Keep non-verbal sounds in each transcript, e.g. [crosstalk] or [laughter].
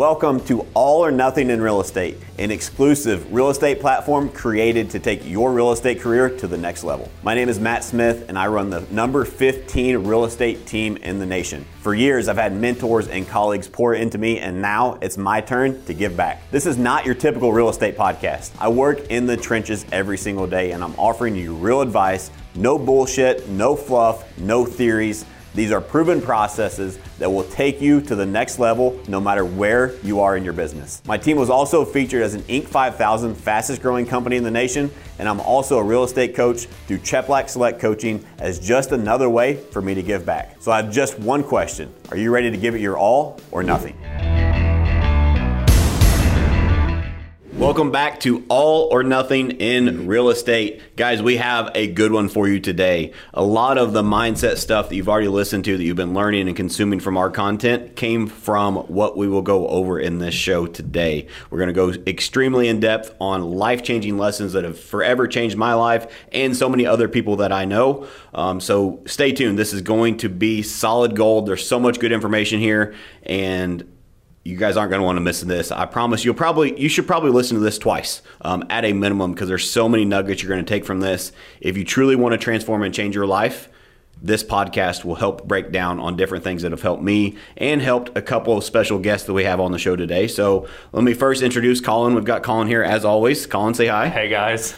Welcome to All or Nothing in Real Estate, an exclusive real estate platform created to take your real estate career to the next level. My name is Matt Smith, and I run the number 15 real estate team in the nation. For years, I've had mentors and colleagues pour into me, and now it's my turn to give back. This is not your typical real estate podcast. I work in the trenches every single day, and I'm offering you real advice no bullshit, no fluff, no theories. These are proven processes that will take you to the next level no matter where you are in your business. My team was also featured as an Inc. 5000 fastest growing company in the nation, and I'm also a real estate coach through Cheplack Select Coaching as just another way for me to give back. So I have just one question Are you ready to give it your all or nothing? Welcome back to All or Nothing in Real Estate. Guys, we have a good one for you today. A lot of the mindset stuff that you've already listened to, that you've been learning and consuming from our content, came from what we will go over in this show today. We're going to go extremely in depth on life changing lessons that have forever changed my life and so many other people that I know. Um, so stay tuned. This is going to be solid gold. There's so much good information here. And you guys aren't going to want to miss this. I promise you'll probably you should probably listen to this twice um, at a minimum because there's so many nuggets you're going to take from this. If you truly want to transform and change your life, this podcast will help break down on different things that have helped me and helped a couple of special guests that we have on the show today. So let me first introduce Colin. We've got Colin here as always. Colin, say hi. Hey guys.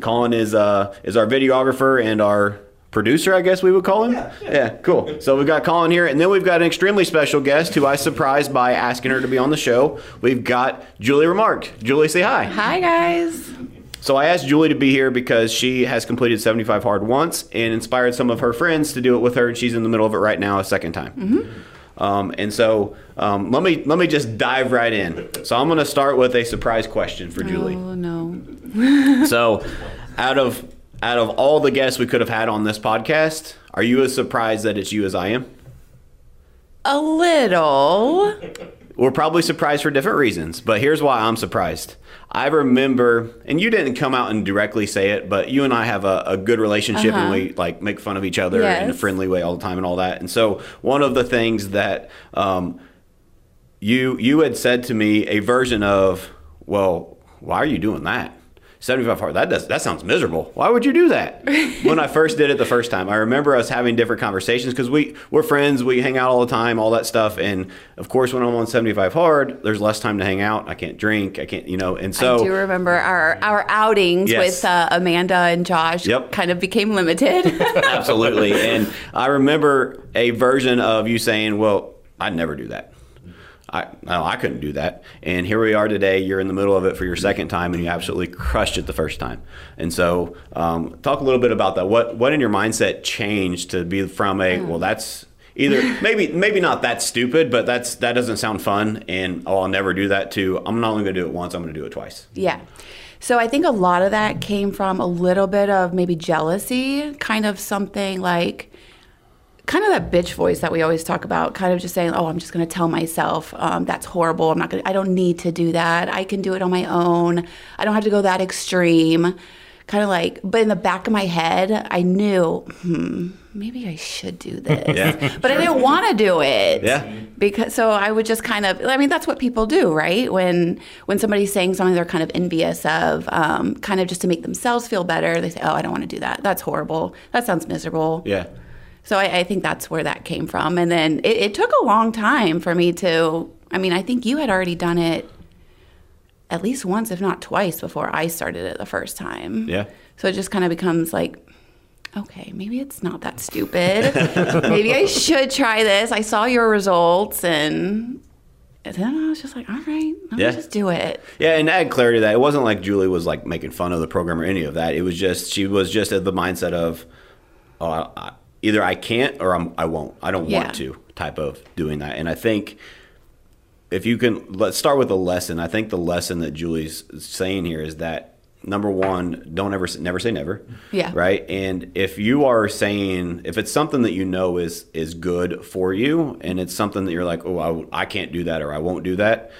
Colin is uh, is our videographer and our producer, I guess we would call him. Yeah, yeah. yeah, cool. So we've got Colin here, and then we've got an extremely special guest who I surprised by asking her to be on the show. We've got Julie Remark. Julie, say hi. Hi, guys. So I asked Julie to be here because she has completed 75 hard once and inspired some of her friends to do it with her, and she's in the middle of it right now a second time. Mm-hmm. Um, and so um, let me let me just dive right in. So I'm going to start with a surprise question for Julie. Oh no. so out of out of all the guests we could have had on this podcast, are you as surprised that it's you as I am? A little. We're probably surprised for different reasons, but here's why I'm surprised. I remember, and you didn't come out and directly say it, but you and I have a, a good relationship, uh-huh. and we like make fun of each other yes. in a friendly way all the time and all that. And so, one of the things that um, you you had said to me a version of, well, why are you doing that? 75 hard. That does that sounds miserable. Why would you do that? [laughs] when I first did it the first time, I remember us having different conversations because we we're friends, we hang out all the time, all that stuff. And of course, when I'm on 75 hard, there's less time to hang out. I can't drink. I can't, you know. And so I do remember our our outings yes. with uh, Amanda and Josh. Yep. kind of became limited. [laughs] [laughs] Absolutely. And I remember a version of you saying, "Well, I'd never do that." I no, I couldn't do that. And here we are today. You're in the middle of it for your second time, and you absolutely crushed it the first time. And so, um, talk a little bit about that. What what in your mindset changed to be from a well, that's either [laughs] maybe maybe not that stupid, but that's that doesn't sound fun, and oh, I'll never do that. To I'm not only going to do it once, I'm going to do it twice. Yeah. So I think a lot of that came from a little bit of maybe jealousy, kind of something like kind of that bitch voice that we always talk about, kind of just saying, "Oh, I'm just going to tell myself um, that's horrible. I'm not going. To I don't need to do that. I can do it on my own. I don't have to go that extreme." Kind of like, but in the back of my head, I knew, hmm, maybe I should do [laughs] this, yeah, but sure. I didn't want to do it. Yeah. Because so I would just kind of, I mean, that's what people do, right? When when somebody's saying something they're kind of envious of, um, kind of just to make themselves feel better, they say, "Oh, I don't want to do that. That's horrible. That sounds miserable." Yeah. So I, I, think that's where that came from. And then it, it, took a long time for me to, I mean, I think you had already done it at least once, if not twice, before I started it the first time. Yeah. So it just kind of becomes like, okay, maybe it's not that stupid. [laughs] maybe I should try this. I saw your results and then I was just like, all right, let yeah. me just do it. Yeah, and add clarity to that. It wasn't like Julie was like making fun of the program or any of that. It was just, she was just at the mindset of, oh, I, either I can't or I'm, I won't. I don't yeah. want to type of doing that. And I think if you can, let's start with a lesson. I think the lesson that Julie's saying here is that number one, don't ever never say never. Yeah. Right. And if you are saying if it's something that you know is is good for you, and it's something that you're like, oh, I, I can't do that or I won't do that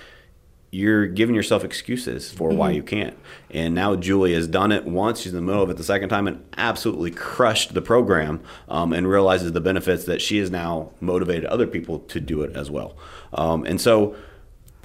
you're giving yourself excuses for mm-hmm. why you can't. And now Julie has done it once. She's in the middle of it the second time and absolutely crushed the program um, and realizes the benefits that she has now motivated other people to do it as well. Um, and so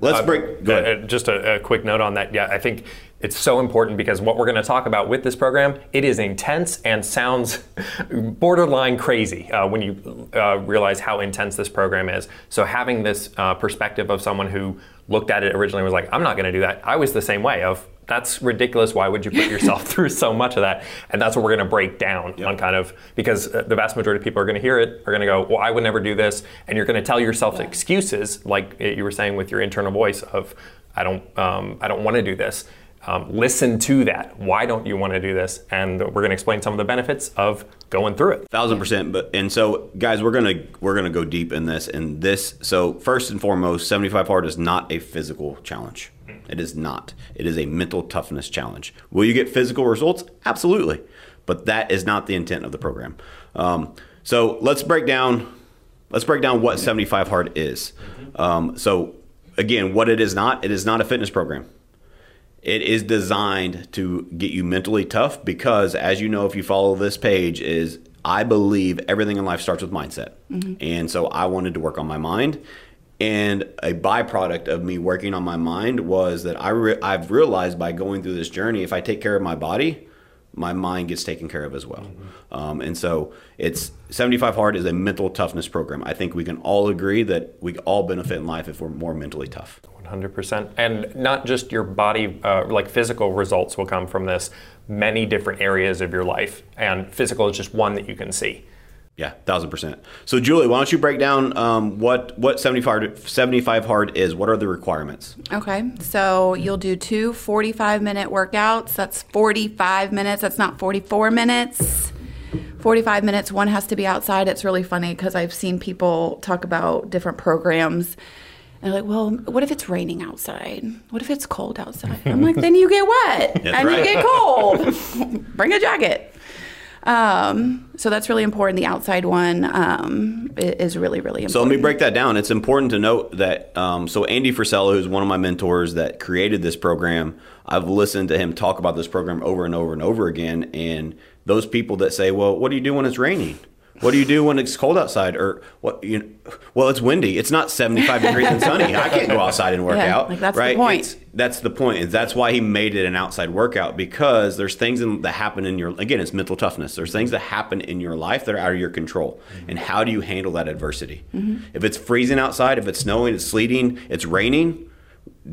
Let's break. Go ahead. Uh, just a, a quick note on that. Yeah, I think it's so important because what we're going to talk about with this program, it is intense and sounds [laughs] borderline crazy uh, when you uh, realize how intense this program is. So having this uh, perspective of someone who looked at it originally and was like, I'm not going to do that. I was the same way of that's ridiculous. Why would you put yourself [laughs] through so much of that? And that's what we're going to break down on kind of because uh, the vast majority of people are going to hear it are going to go, well, I would never do this, and you're going to tell yourself excuses like you were saying with your internal voice of, I don't, um, I don't want to do this. Um, listen to that. Why don't you want to do this? And we're going to explain some of the benefits of going through it. Thousand percent. But and so, guys, we're gonna we're gonna go deep in this. And this, so first and foremost, seventy five hard is not a physical challenge. It is not. It is a mental toughness challenge. Will you get physical results? Absolutely. But that is not the intent of the program. Um, so let's break down. Let's break down what seventy five hard is. Um, so again, what it is not. It is not a fitness program. It is designed to get you mentally tough because, as you know, if you follow this page, is I believe everything in life starts with mindset, and so I wanted to work on my mind. And a byproduct of me working on my mind was that I re- I've realized by going through this journey, if I take care of my body, my mind gets taken care of as well. Um, and so it's 75 Hard is a mental toughness program. I think we can all agree that we all benefit in life if we're more mentally tough. 100%. And not just your body, uh, like physical results will come from this, many different areas of your life. And physical is just one that you can see. Yeah, thousand percent. So, Julie, why don't you break down um, what what 75, 75 hard is? What are the requirements? Okay, so you'll do two 45 minute workouts. That's 45 minutes. That's not 44 minutes. 45 minutes. One has to be outside. It's really funny because I've seen people talk about different programs. And they're like, well, what if it's raining outside? What if it's cold outside? I'm like, then you get wet [laughs] and right. you get cold. [laughs] Bring a jacket. Um, so that's really important. The outside one um, is really, really important. So let me break that down. It's important to note that um, so Andy Frisella, who's one of my mentors that created this program, I've listened to him talk about this program over and over and over again. And those people that say, "Well, what do you do when it's raining? What do you do when it's cold outside?" Or what you? Well, it's windy. It's not seventy-five degrees and sunny. I can't go outside and work Yeah, out. like, that's the right? point. It's- that's the point. That's why he made it an outside workout because there's things in, that happen in your again, it's mental toughness. There's things that happen in your life that are out of your control. Mm-hmm. And how do you handle that adversity? Mm-hmm. If it's freezing outside, if it's snowing, it's sleeting, it's raining,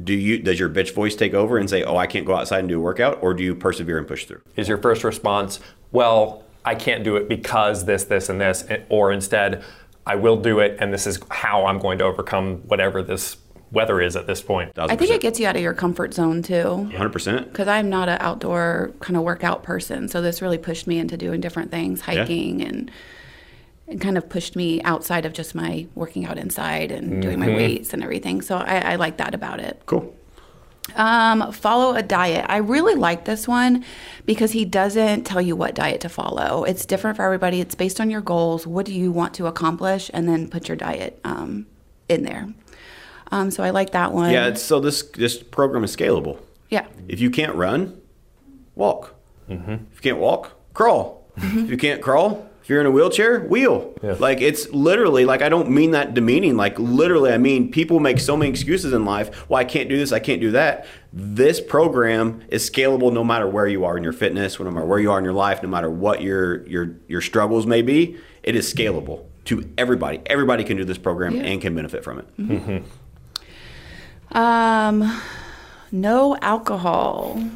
do you does your bitch voice take over and say, "Oh, I can't go outside and do a workout," or do you persevere and push through? Is your first response, well, I can't do it because this, this, and this, eh, or instead, I will do it and this is how I'm going to overcome whatever this weather is at this point? I think it gets you out of your comfort zone too. hundred percent. because I'm not an outdoor kind of workout person. So this really pushed me into doing different things, hiking and and kind of pushed me outside of just my working out inside and doing my mm-hmm. weights and everything. So I, I like that about it. Cool. Um, follow a diet. I really like this one because he doesn't tell you what diet to follow. It's different for everybody. It's based on your goals. What do you want to accomplish, and then put your diet um, in there. Um, so I like that one. Yeah, it's, so this this program is scalable. yeah. If you can't run, walk. If you can't walk, crawl. if you can't crawl, if you're in a wheelchair, wheel. Yeah. Like it's literally like I don't mean that demeaning. Like literally, I mean people make so many excuses in life. Well, I can't do this. I can't do that. This program is scalable no matter where you are in your fitness, no matter where you are in your life, no matter what your your your struggles may be. It is scalable to everybody. Everybody can do this program Yeah. and can benefit from it. Um, no alcohol. [laughs]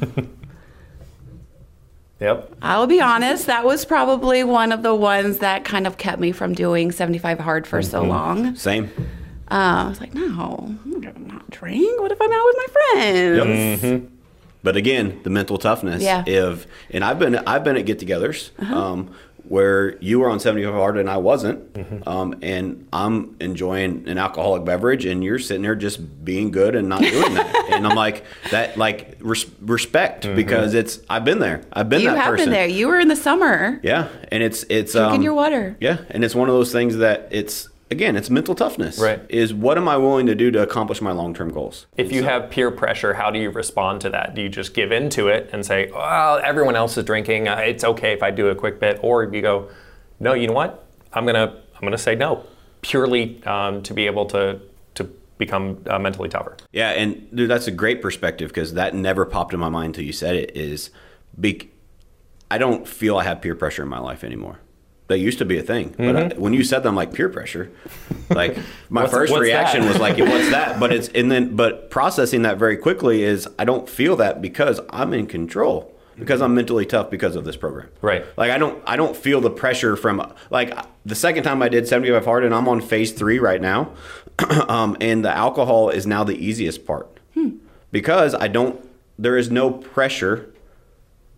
Yep. I'll be honest, that was probably one of the ones that kind of kept me from doing 75 hard for so long. Same. Uh, I was like, no, I'm not drink. What if I'm out with my friends? But again, the mental toughness. Yeah. Uh-huh. If and I've been I've been at get-togethers um, where you were on 75 hard and I wasn't, Mm-hmm. um, and I'm enjoying an alcoholic beverage, and you're sitting there just being good and not doing that. [laughs] and I'm like that, like res- respect because it's I've been there. I've been You that have person. been there. You were in the summer Yeah, and it's it's drinking um, your water. Yeah, and it's one of those things that it's again it's mental toughness. Right. Is what am I willing to do to accomplish my long-term goals? If you have peer pressure, how do you respond to that? Do you just give in to it and say, well, everyone else is drinking, uh, it's okay if I do a quick bit? Or you go, no, you know what? I'm gonna I'm gonna say no, purely um, to be able to to become uh, mentally tougher. Yeah, and dude, that's a great perspective because that never popped in my mind until you said it. Is be, I don't feel I have peer pressure in my life anymore. That used to be a thing, but I, when you said that, I'm like peer pressure. Like [laughs] my What's- first what's reaction that? was like, "What's [laughs] that?" But it's and then but processing that very quickly is I don't feel that because I'm in control because I'm mentally tough because of this program. Right. Like I don't I don't feel the pressure from like the second time I did 75 hard and I'm on phase three right now, [clears throat] um, and the alcohol is now the easiest part hmm. because I don't there is no pressure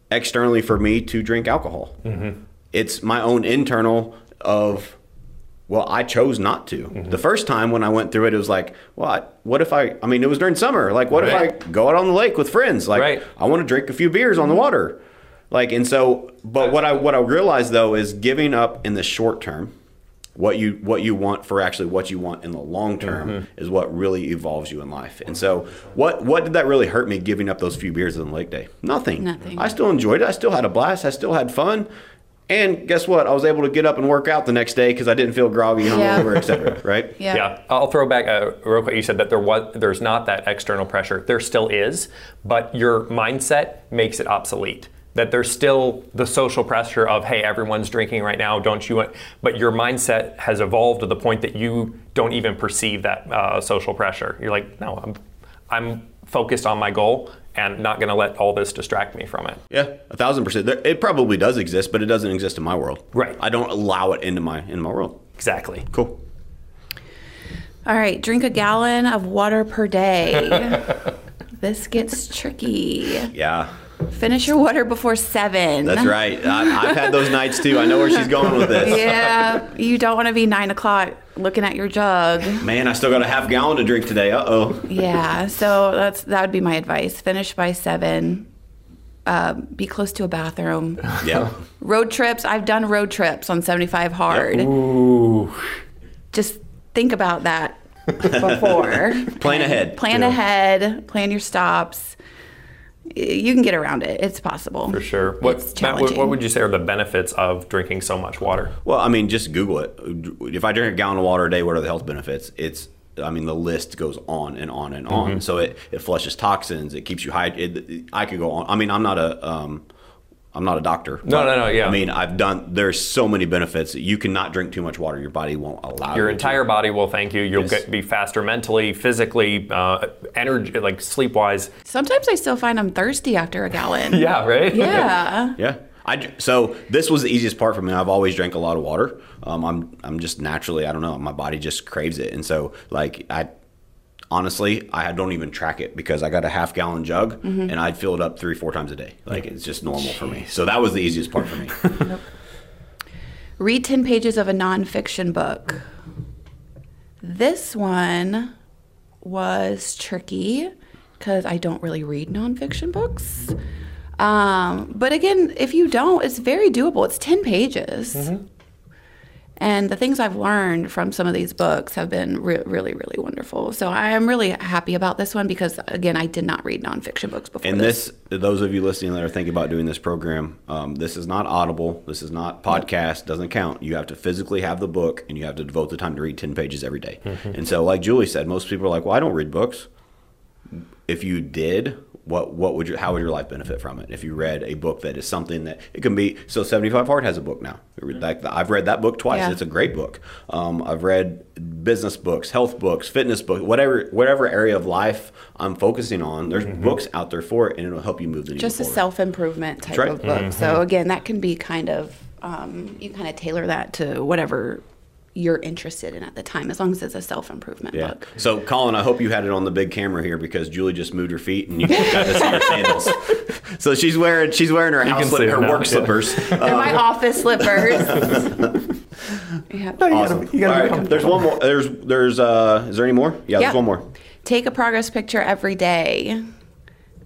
externally for me to drink alcohol. Mm-hmm. It's my own internal of well, I chose not to. Mm-hmm. The first time when I went through it, it was like, well, I, what if I? I mean, it was during summer. Like, what Right. if I go out on the lake with friends? Like, Right. I want to drink a few beers on the water. Like, and so, but what I what I realized though is giving up in the short term, what you what you want for actually what you want in the long term mm-hmm. is what really evolves you in life. And so, what what did that really hurt me giving up those few beers on the lake day? Nothing. Nothing. I still enjoyed it. I still had a blast. I still had fun. And guess what? I was able to get up and work out the next day because I didn't feel groggy, Yeah. hungover, etc. [laughs] Right? Yeah. Yeah, I'll throw back uh, real quick. You said that there was there's not that external pressure. There still is, but your mindset makes it obsolete. That there's still the social pressure of hey, everyone's drinking right now, don't you? Want? But your mindset has evolved to the point that you don't even perceive that uh, social pressure. You're like, no, I'm I'm focused on my goal and not going to let all this distract me from it. Yeah, a thousand percent. There- It probably does exist, but it doesn't exist in my world. Right. I don't allow it into my in my world. Exactly. Cool. All right, drink a gallon of water per day. [laughs] this gets tricky. Yeah, Finish your water before seven. that's right. I, I've had those nights too. I know where she's going with this. Yeah, you don't want to be nine o'clock looking at your jug. Man, I still got a half gallon to drink today. Uh oh. Yeah, so that's that would be my advice. Finish by seven. Um, be close to a bathroom. [laughs] Yeah. Road trips. I've done road trips on 75 hard. Ooh. Just think about that before. [laughs] Plan ahead. Plan Yeah. ahead. Plan your stops. Y- You can get around it. It's possible. For sure. What, It's Matt, what, what would you say are the benefits of drinking so much water? Well, I mean, just Google it. If I drink a gallon of water a day, what are the health benefits? It's, I mean, the list goes on and on and on. So it, it flushes toxins. It keeps you hydrated. I could go on. I mean, I'm not a, um, I'm not a doctor. No, but, no, no, yeah. I mean, I've done. There's so many benefits. You cannot drink too much water. Your body won't allow it. Your you entire To. body will thank you. You'll Yes. get, be faster mentally, physically, uh, energy, like sleep wise. Sometimes I still find I'm thirsty after a gallon. [laughs] Yeah, right? Yeah. [laughs] Yeah. I, so this was the easiest part for me. I've always drank a lot of water. Um, I'm I'm just naturally I don't know my body just craves it, and so like I honestly I don't even track it because I got a half gallon jug Mm-hmm. and I'd fill it up three four times a day. Like it's just normal for me. So that was the easiest part for me. [laughs] Read 10 pages of a nonfiction book. This one was tricky because I don't really read nonfiction books. Um, but again, if you don't, it's very doable. It's 10 pages. And the things I've learned from some of these books have been re- really, really wonderful. So I am really happy about this one because, again, I did not read nonfiction books before And this. this, those of you listening that are thinking about doing this program, um, this is not Audible. This is not podcast. Doesn't count. You have to physically have the book, and you have to devote the time to read ten pages every day. And so, like Julie said, most people are like, "Well, I don't read books." If you did, what what would your how would your life benefit from it? If you read a book that is something that it can be. So, Seventy Five Hard has a book now. Like I've read that book twice. Yeah. It's a great book. Um, I've read business books, health books, fitness books, whatever whatever area of life I'm focusing on. There's books out there for it, and it'll help you move the needle just a forward. self improvement type right. of book. So again, that can be kind of um, you kind of tailor that to whatever you're interested in at the time, as long as it's a self improvement Yeah. book. So, Colin, I hope you had it on the big camera here because Julie just moved her feet and you got to see her sandals. [laughs] So she's wearing she's wearing her house can slip, her her now, work yeah. slippers. [laughs] And my office slippers. [laughs] yeah. Awesome. All right, there's one more. There's there's uh is there any more? Yeah, Yeah. there's one more. Take a progress picture every day.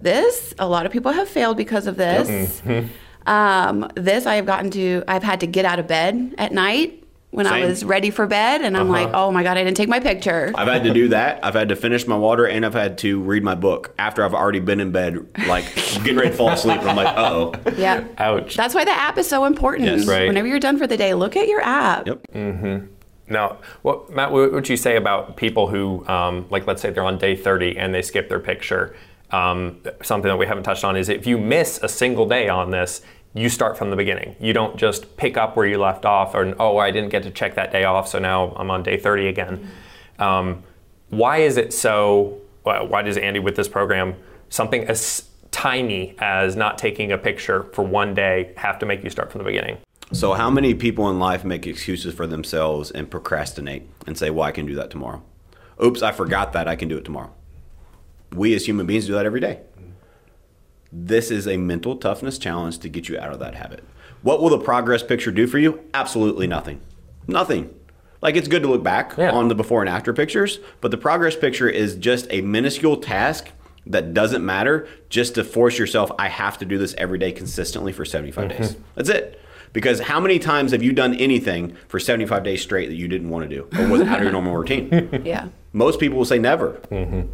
This, a lot of people have failed because of this. Hmm. Um, this, I have gotten to, I've had to get out of bed at night when I was ready for bed, and I'm like, oh my God, I didn't take my picture. I've had to do that. I've had to finish my water and I've had to read my book after I've already been in bed, like [laughs] getting ready to fall asleep. And I'm like, uh oh. yeah. Ouch. That's why the app is so important. Yes. Right. Whenever you're done for the day, look at your app. Yep. No, Now, what, Matt, what would you say about people who, um, like, let's say they're on day 30 and they skip their picture? Um, something that we haven't touched on is if you miss a single day on this, you start from the beginning. You don't just pick up where you left off, or oh, I didn't get to check that day off, so now I'm on day 30 again. Um, why is it so? Why does Andy with this program something as tiny as not taking a picture for one day have to make you start from the beginning? So, how many people in life make excuses for themselves and procrastinate and say, Well, I can do that tomorrow? Oops, I forgot that I can do it tomorrow. We as human beings do that every day. This is a mental toughness challenge to get you out of that habit. What will the progress picture do for you? Absolutely nothing. Nothing. Like it's good to look back Yeah. on the before and after pictures, but the progress picture is just a minuscule task that doesn't matter just to force yourself, I have to do this every day consistently for 75 mm-hmm. days. That's it. Because how many times have you done anything for 75 days straight that you didn't want to do or was out of your normal routine? [laughs] Yeah. Most people will say never. Mm-hmm.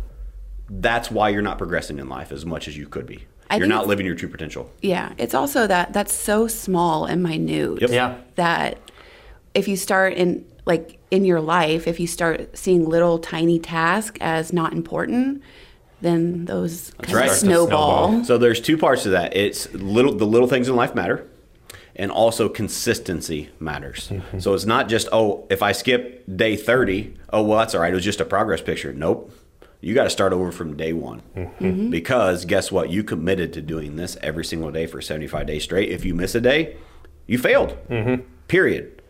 That's why you're not progressing in life as much as you could be. I you're not living your true potential. Yeah. It's also that that's so small and minute Yep. Yeah. that if you start in like in your life, if you start seeing little tiny tasks as not important, then those kind right. of snowball. snowball. So there's two parts to that. It's little the little things in life matter, and also consistency matters. Mm-hmm. So it's not just oh if I skip day 30, oh well that's all right. It was just a progress picture. Nope. You got to start over from day one mm-hmm. Mm-hmm. because guess what? You committed to doing this every single day for 75 days straight. If you miss a day, you failed. Mm-hmm. Period.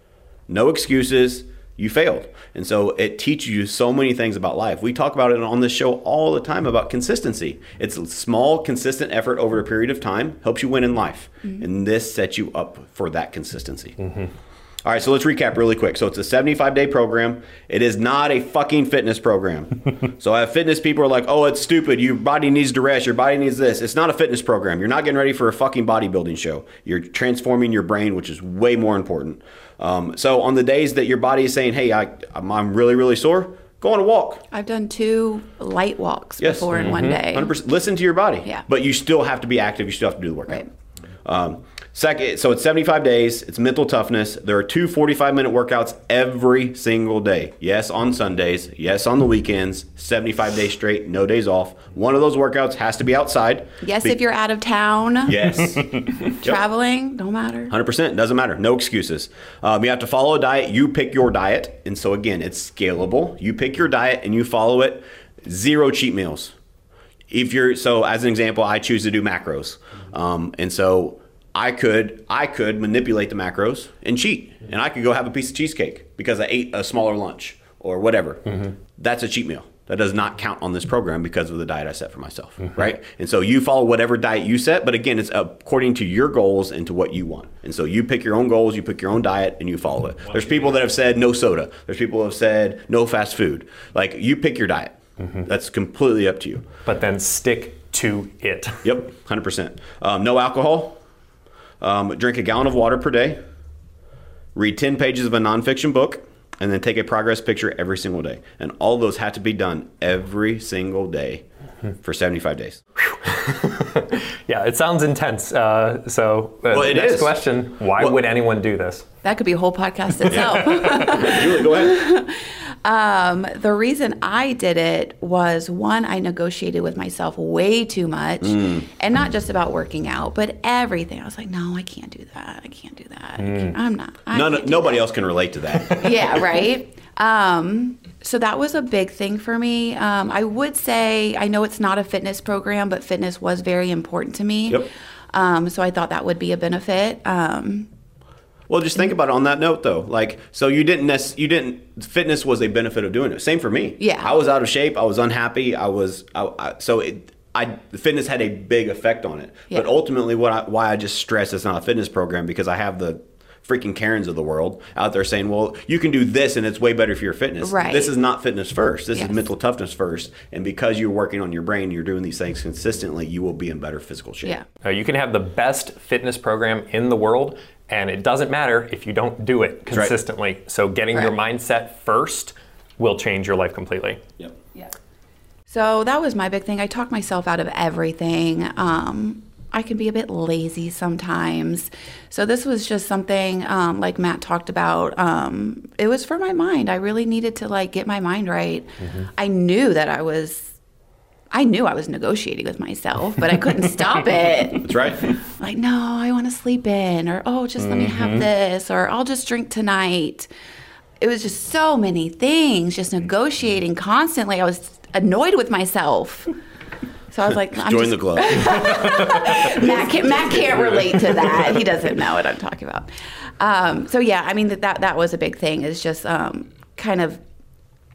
No excuses. You failed. And so it teaches you so many things about life. We talk about it on this show all the time about consistency. It's a small, consistent effort over a period of time helps you win in life. And this sets you up for that consistency. All right, so let's recap really quick. So it's a 75 day program. It is not a fucking fitness program. [laughs] so I have fitness people are like, oh, it's stupid. Your body needs to rest. Your body needs this. It's not a fitness program. You're not getting ready for a fucking bodybuilding show. You're transforming your brain, which is way more important. Um, so on the days that your body is saying, hey, I, I'm, I'm really, really sore, go on a walk. I've done two light walks Yes. Mm-hmm. before in one day. 100%. Listen to your body. Yeah. But you still have to be active. You still have to do the workout. Right. Um, second, so it's 75 days. It's mental toughness. There are two 45 minute workouts every single day. Yes, on Sundays. Yes, on the weekends. 75 days straight, no days off. One of those workouts has to be outside. Yes, Be- if you're out of town, Yes. [laughs] traveling, don't matter. 100% doesn't matter no excuses um, you have to follow a diet you pick your diet and so again it's scalable you pick your diet and you follow it zero cheat meals if you're so as an example i choose to do macros um, and so i could i could manipulate the macros and cheat and i could go have a piece of cheesecake because i ate a smaller lunch or whatever mm-hmm. that's a cheat meal that does not count on this program because of the diet I set for myself, mm-hmm. right? And so you follow whatever diet you set, but again, it's according to your goals and to what you want. And so you pick your own goals, you pick your own diet, and you follow it. There's people that have said no soda. There's people that have said no fast food. Like you pick your diet. Mm-hmm. That's completely up to you. But then stick to it. Yep, hundred percent. Um, no alcohol. Um, drink a gallon of water per day. Read ten pages of a nonfiction book, and then take a progress picture every single day. And all those have to be done every single day for seventy-five days. [laughs] Yeah, it sounds intense. Uh, so, uh, Well, next is. question: Why Well- would anyone do this? That could be a whole podcast itself. [laughs] Julie, go ahead. [laughs] Um, the reason I did it was one, I negotiated with myself way too much, Mm. and not just about working out, but everything. I was like, no, I can't do that. I can't do that. Can't- I'm not. I None, nobody that." else can relate to that. [laughs] yeah, right. Um, so that was a big thing for me. Um, I would say I know it's not a fitness program, but fitness was very important to me. Yep. Um, so I thought that would be a benefit. Um, Well, just think about it on that note, though. Like, so you didn't nec- you didn't fitness was a benefit of doing it. Same for me. Yeah. I was out of shape. I was unhappy. I was I, I, so it. I fitness had a big effect on it. Yeah. But ultimately, what I, why I just stress it's not a fitness program because I have the freaking Karens of the world out there saying, "Well, you can do this and it's way better for your fitness." Right. This is not fitness first. This Yes. is mental toughness first. And because you're working on your brain, you're doing these things consistently, you will be in better physical shape. yeah. Uh, you can have the best fitness program in the world, and it doesn't matter if you don't do it right. consistently. So, getting your mindset first will change your life completely. Yep. So that was my big thing. I talk myself out of everything. Um, I can be a bit lazy sometimes. So this was just something um, like Matt talked about. Um, it was for my mind. I really needed to like get my mind right. I knew that I was. I knew I was negotiating with myself, but I couldn't stop it. [laughs] That's right. Like, no, I want to sleep in, or oh, just let me have this, or I'll just drink tonight. It was just so many things, just negotiating constantly. I was annoyed with myself. So I was like, I'm Join just, the club. [laughs] Matt, can't, Matt can't relate to that. He doesn't know what I'm talking about. Um, so yeah, I mean that, that that was a big thing. Is just um, kind of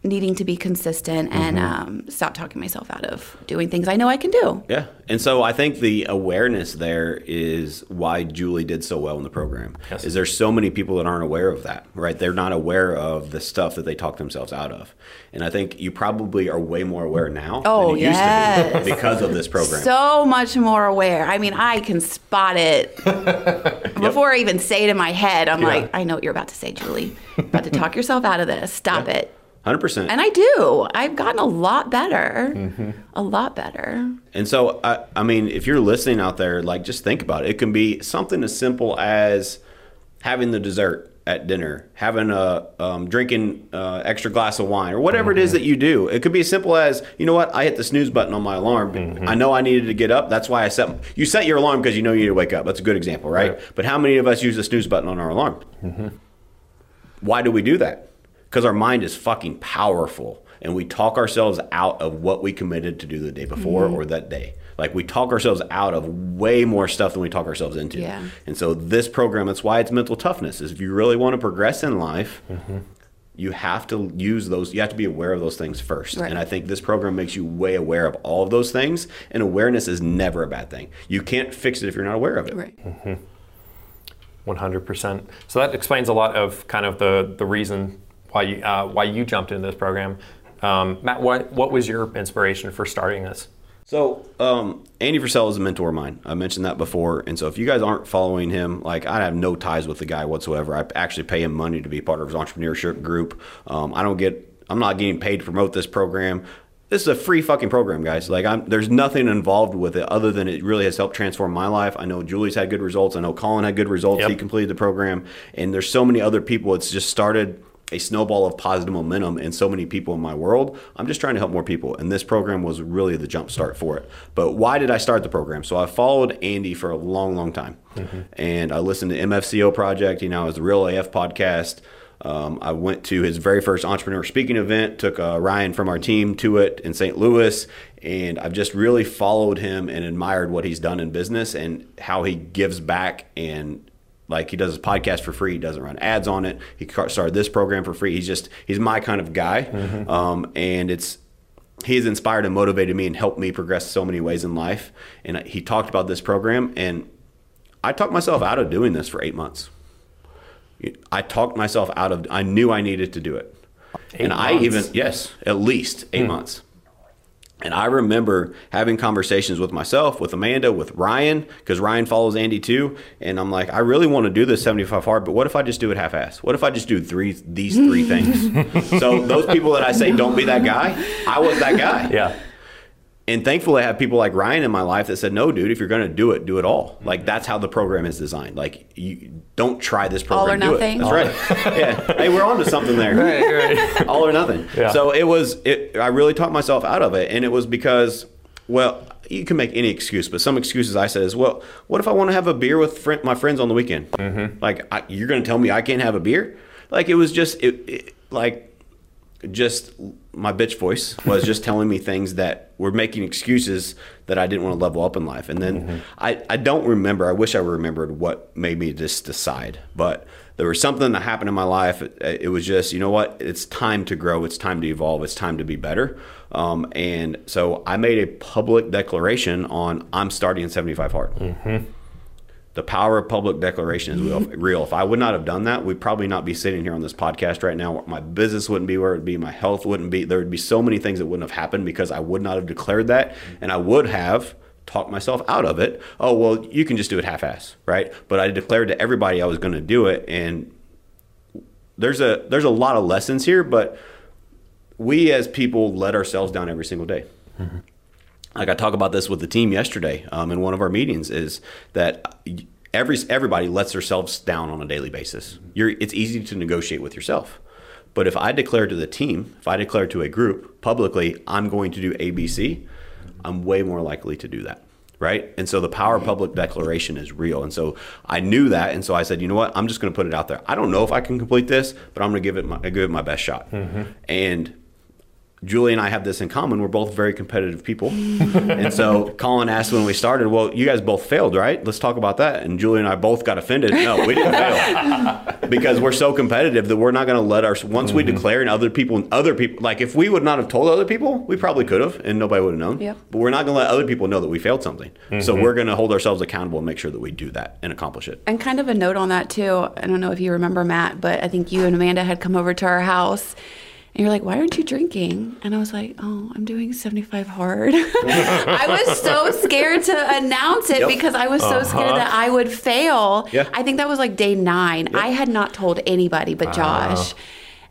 needing to be consistent and um, stop talking myself out of doing things I know I can do. Yeah. And so I think the awareness there is why Julie did so well in the program. Yes. Is there's so many people that aren't aware of that, right? They're not aware of the stuff that they talk themselves out of. And I think you probably are way more aware now Oh, than you used to yes. be because of this program. So much more aware. I mean, I can spot it [laughs] before I even say it in my head. I'm Yeah. like, I know what you're about to say, Julie. About to talk yourself out of this. Stop Yeah. it. 100%. And I do. I've gotten a lot better. Mm-hmm. A lot better. And so, I, I mean, if you're listening out there, like, just think about it. It can be something as simple as having the dessert at dinner, having a um, drinking uh, extra glass of wine, or whatever it is that you do. It could be as simple as, you know what, I hit the snooze button on my alarm. I know I needed to get up. That's why I set. You set your alarm because you know you need to wake up. That's a good example, right? Right. But how many of us use the snooze button on our alarm? Why do we do that? Because our mind is fucking powerful and we talk ourselves out of what we committed to do the day before or that day. Like we talk ourselves out of way more stuff than we talk ourselves into. Yeah. And so this program, that's why it's mental toughness, is if you really want to progress in life, you have to use those, you have to be aware of those things first. Right. And I think this program makes you way aware of all of those things. And awareness is never a bad thing. You can't fix it if you're not aware of it. Right. Mm-hmm. 100%. So that explains a lot of kind of the, the reason why you, uh, why you jumped into this program. Um, Matt, what, what was your inspiration for starting this? So, um, Andy Frisella is a mentor of mine. I mentioned that before. And so, if you guys aren't following him, like I have no ties with the guy whatsoever. I actually pay him money to be part of his entrepreneurship group. Um, I don't get, I'm not getting paid to promote this program. This is a free fucking program, guys. Like, I'm, there's nothing involved with it other than it really has helped transform my life. I know Julie's had good results. I know Colin had good results. Yep. He completed the program. And there's so many other people. It's just started a snowball of positive momentum in so many people in my world. I'm just trying to help more people, and this program was really the jump start for it. But why did I start the program? So I followed Andy for a long, long time, and I listened to MFCEO Project. You know, it was the Real AF podcast. Um, I went to his very first entrepreneur speaking event, took uh, Ryan from our team to it in St. Louis, and I've just really followed him and admired what he's done in business and how he gives back and like he does his podcast for free. He doesn't run ads on it. He started this program for free. He's just he's my kind of guy, um, and it's he's inspired and motivated me and helped me progress so many ways in life. And he talked about this program, and I talked myself out of doing this for eight months. I talked myself out of. I knew I needed to do it, Eight and I even yes, at least eight months. And I remember having conversations with myself, with Amanda, with Ryan, because Ryan follows Andy too. And I'm like, I really want to do this 75 hard, but what if I just do it half-ass? What if I just do three these three things? [laughs] so those people that I say don't be that guy, I was that guy. Yeah. And thankfully, I have people like Ryan in my life that said, "No, dude, if you're going to do it, do it all." Like that's how the program is designed. Like you don't try this program All program. or do nothing? It. That's right. [laughs] yeah. Hey, we're on to something there. right. [laughs] all or nothing. Yeah. So it was. It, I really talked myself out of it, and it was because, well, you can make any excuse, but some excuses I said is, well, what if I want to have a beer with friend, my friends on the weekend? Mm-hmm. Like I, you're going to tell me I can't have a beer? Like it was just it, it like just my bitch voice was just telling me things that were making excuses that I didn't want to level up in life. And then I, I don't remember, I wish I remembered what made me just decide. But there was something that happened in my life. It, it was just, you know what? It's time to grow. It's time to evolve. It's time to be better. Um, and so I made a public declaration on I'm starting in 75 hard the power of public declaration is [laughs] real. If I would not have done that, we'd probably not be sitting here on this podcast right now. My business wouldn't be where it would be. My health wouldn't be. There would be so many things that wouldn't have happened because I would not have declared that, and I would have talked myself out of it. Oh well, you can just do it half-ass, right? But I declared to everybody I was going to do it, and there's a there's a lot of lessons here, but we as people let ourselves down every single day. Mm-hmm. Like I talk about this with the team yesterday um, in one of our meetings, is that every everybody lets themselves down on a daily basis. You're, it's easy to negotiate with yourself. But if I declare to the team, if I declare to a group publicly, I'm going to do ABC, I'm way more likely to do that. Right. And so the power of public declaration is real. And so I knew that. And so I said, you know what? I'm just going to put it out there. I don't know if I can complete this, but I'm going to give it my, give it my best shot. Mm-hmm. And Julie and I have this in common. We're both very competitive people. [laughs] and so Colin asked when we started, well, you guys both failed, right? Let's talk about that. And Julie and I both got offended. No, we didn't [laughs] fail. because we're so competitive that we're not going to let our, once mm-hmm. we declare and other people, and other people, like if we would not have told other people, we probably could have and nobody would have known. Yep. But we're not going to let other people know that we failed something. Mm-hmm. So we're going to hold ourselves accountable and make sure that we do that and accomplish it. And kind of a note on that too. I don't know if you remember Matt, but I think you and Amanda had come over to our house and you're like, why aren't you drinking? And I was like, oh, I'm doing 75 hard. [laughs] I was so scared to announce it yep. because I was so uh-huh. scared that I would fail. Yeah. I think that was like day nine. Yep. I had not told anybody but Josh. Uh.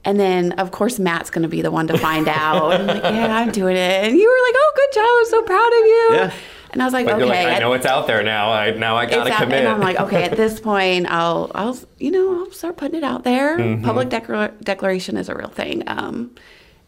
And then, of course, Matt's going to be the one to find out. I'm like, yeah, I'm doing it. And you were like, oh, good job. I'm so proud of you. Yeah. And I was like, okay. Like, I know it's out there now. I now I gotta commit. And I'm like, okay, at this [laughs] point, I'll I'll you know I'll start putting it out there. Mm-hmm. Public declaration is a real thing. Um,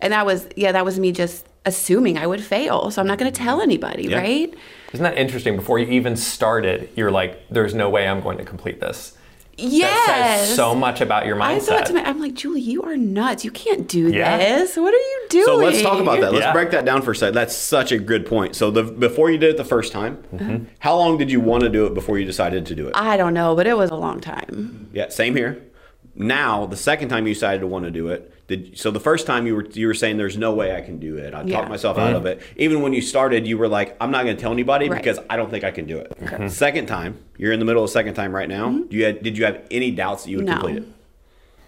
and that was yeah, that was me just assuming I would fail. So I'm not going to tell anybody, yeah. right? Isn't that interesting? Before you even started, you're like, there's no way I'm going to complete this. Yes. That says so much about your mindset. I thought to my, I'm like, Julie, you are nuts. You can't do yeah. this. What are you doing? So let's talk about that. Let's yeah. break that down for a second. That's such a good point. So the before you did it the first time, mm-hmm. how long did you want to do it before you decided to do it? I don't know, but it was a long time. Yeah, same here. Now, the second time you decided to want to do it, did so the first time you were you were saying there's no way I can do it. I yeah. talked myself mm-hmm. out of it. Even when you started, you were like, I'm not going to tell anybody right. because I don't think I can do it. Okay. Mm-hmm. Second time, you're in the middle of second time right now. Mm-hmm. You had, did you have any doubts that you would no. complete it?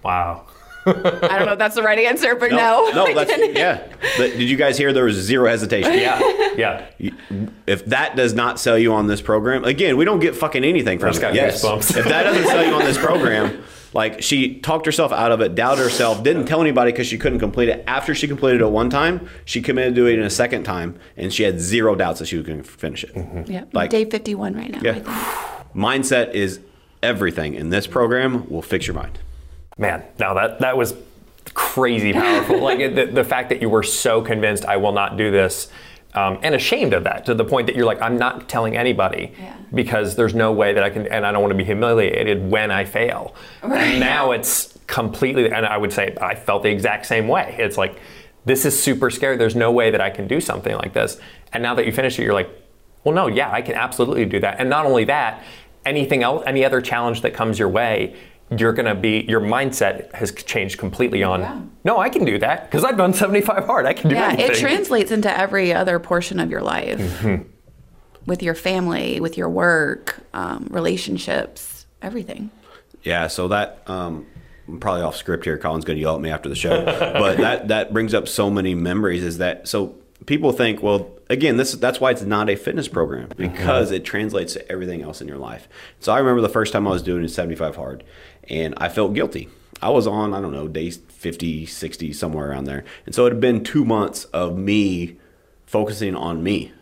Wow. I don't know if that's the right answer, but no. No, no that's [laughs] yeah. But did you guys hear there was zero hesitation? Yeah, [laughs] yeah. If that does not sell you on this program, again, we don't get fucking anything from it. Yes. if that doesn't sell you on this program, [laughs] like she talked herself out of it, doubted herself, didn't tell anybody because she couldn't complete it. After she completed it one time, she committed to doing it in a second time, and she had zero doubts that she was going to finish it. Mm-hmm. Yeah, like day fifty-one right now. Yeah, mindset is everything, and this program will fix your mind. Man, now that that was crazy powerful. like [laughs] the, the fact that you were so convinced, I will not do this um, and ashamed of that to the point that you're like, I'm not telling anybody yeah. because there's no way that I can, and I don't want to be humiliated when I fail. Right. And [laughs] now it's completely, and I would say I felt the exact same way. It's like, this is super scary. There's no way that I can do something like this. And now that you finish it, you're like, well, no, yeah, I can absolutely do that. And not only that, anything else, any other challenge that comes your way, you're going to be your mindset has changed completely on yeah. no i can do that because i've done 75 hard i can do yeah anything. it translates into every other portion of your life mm-hmm. with your family with your work um, relationships everything yeah so that um, I'm probably off script here colin's going to yell at me after the show but [laughs] that that brings up so many memories is that so people think well again, this that's why it's not a fitness program because mm-hmm. it translates to everything else in your life. So I remember the first time I was doing it 75 hard and I felt guilty. I was on, I don't know, day 50, 60, somewhere around there. And so it had been two months of me focusing on me.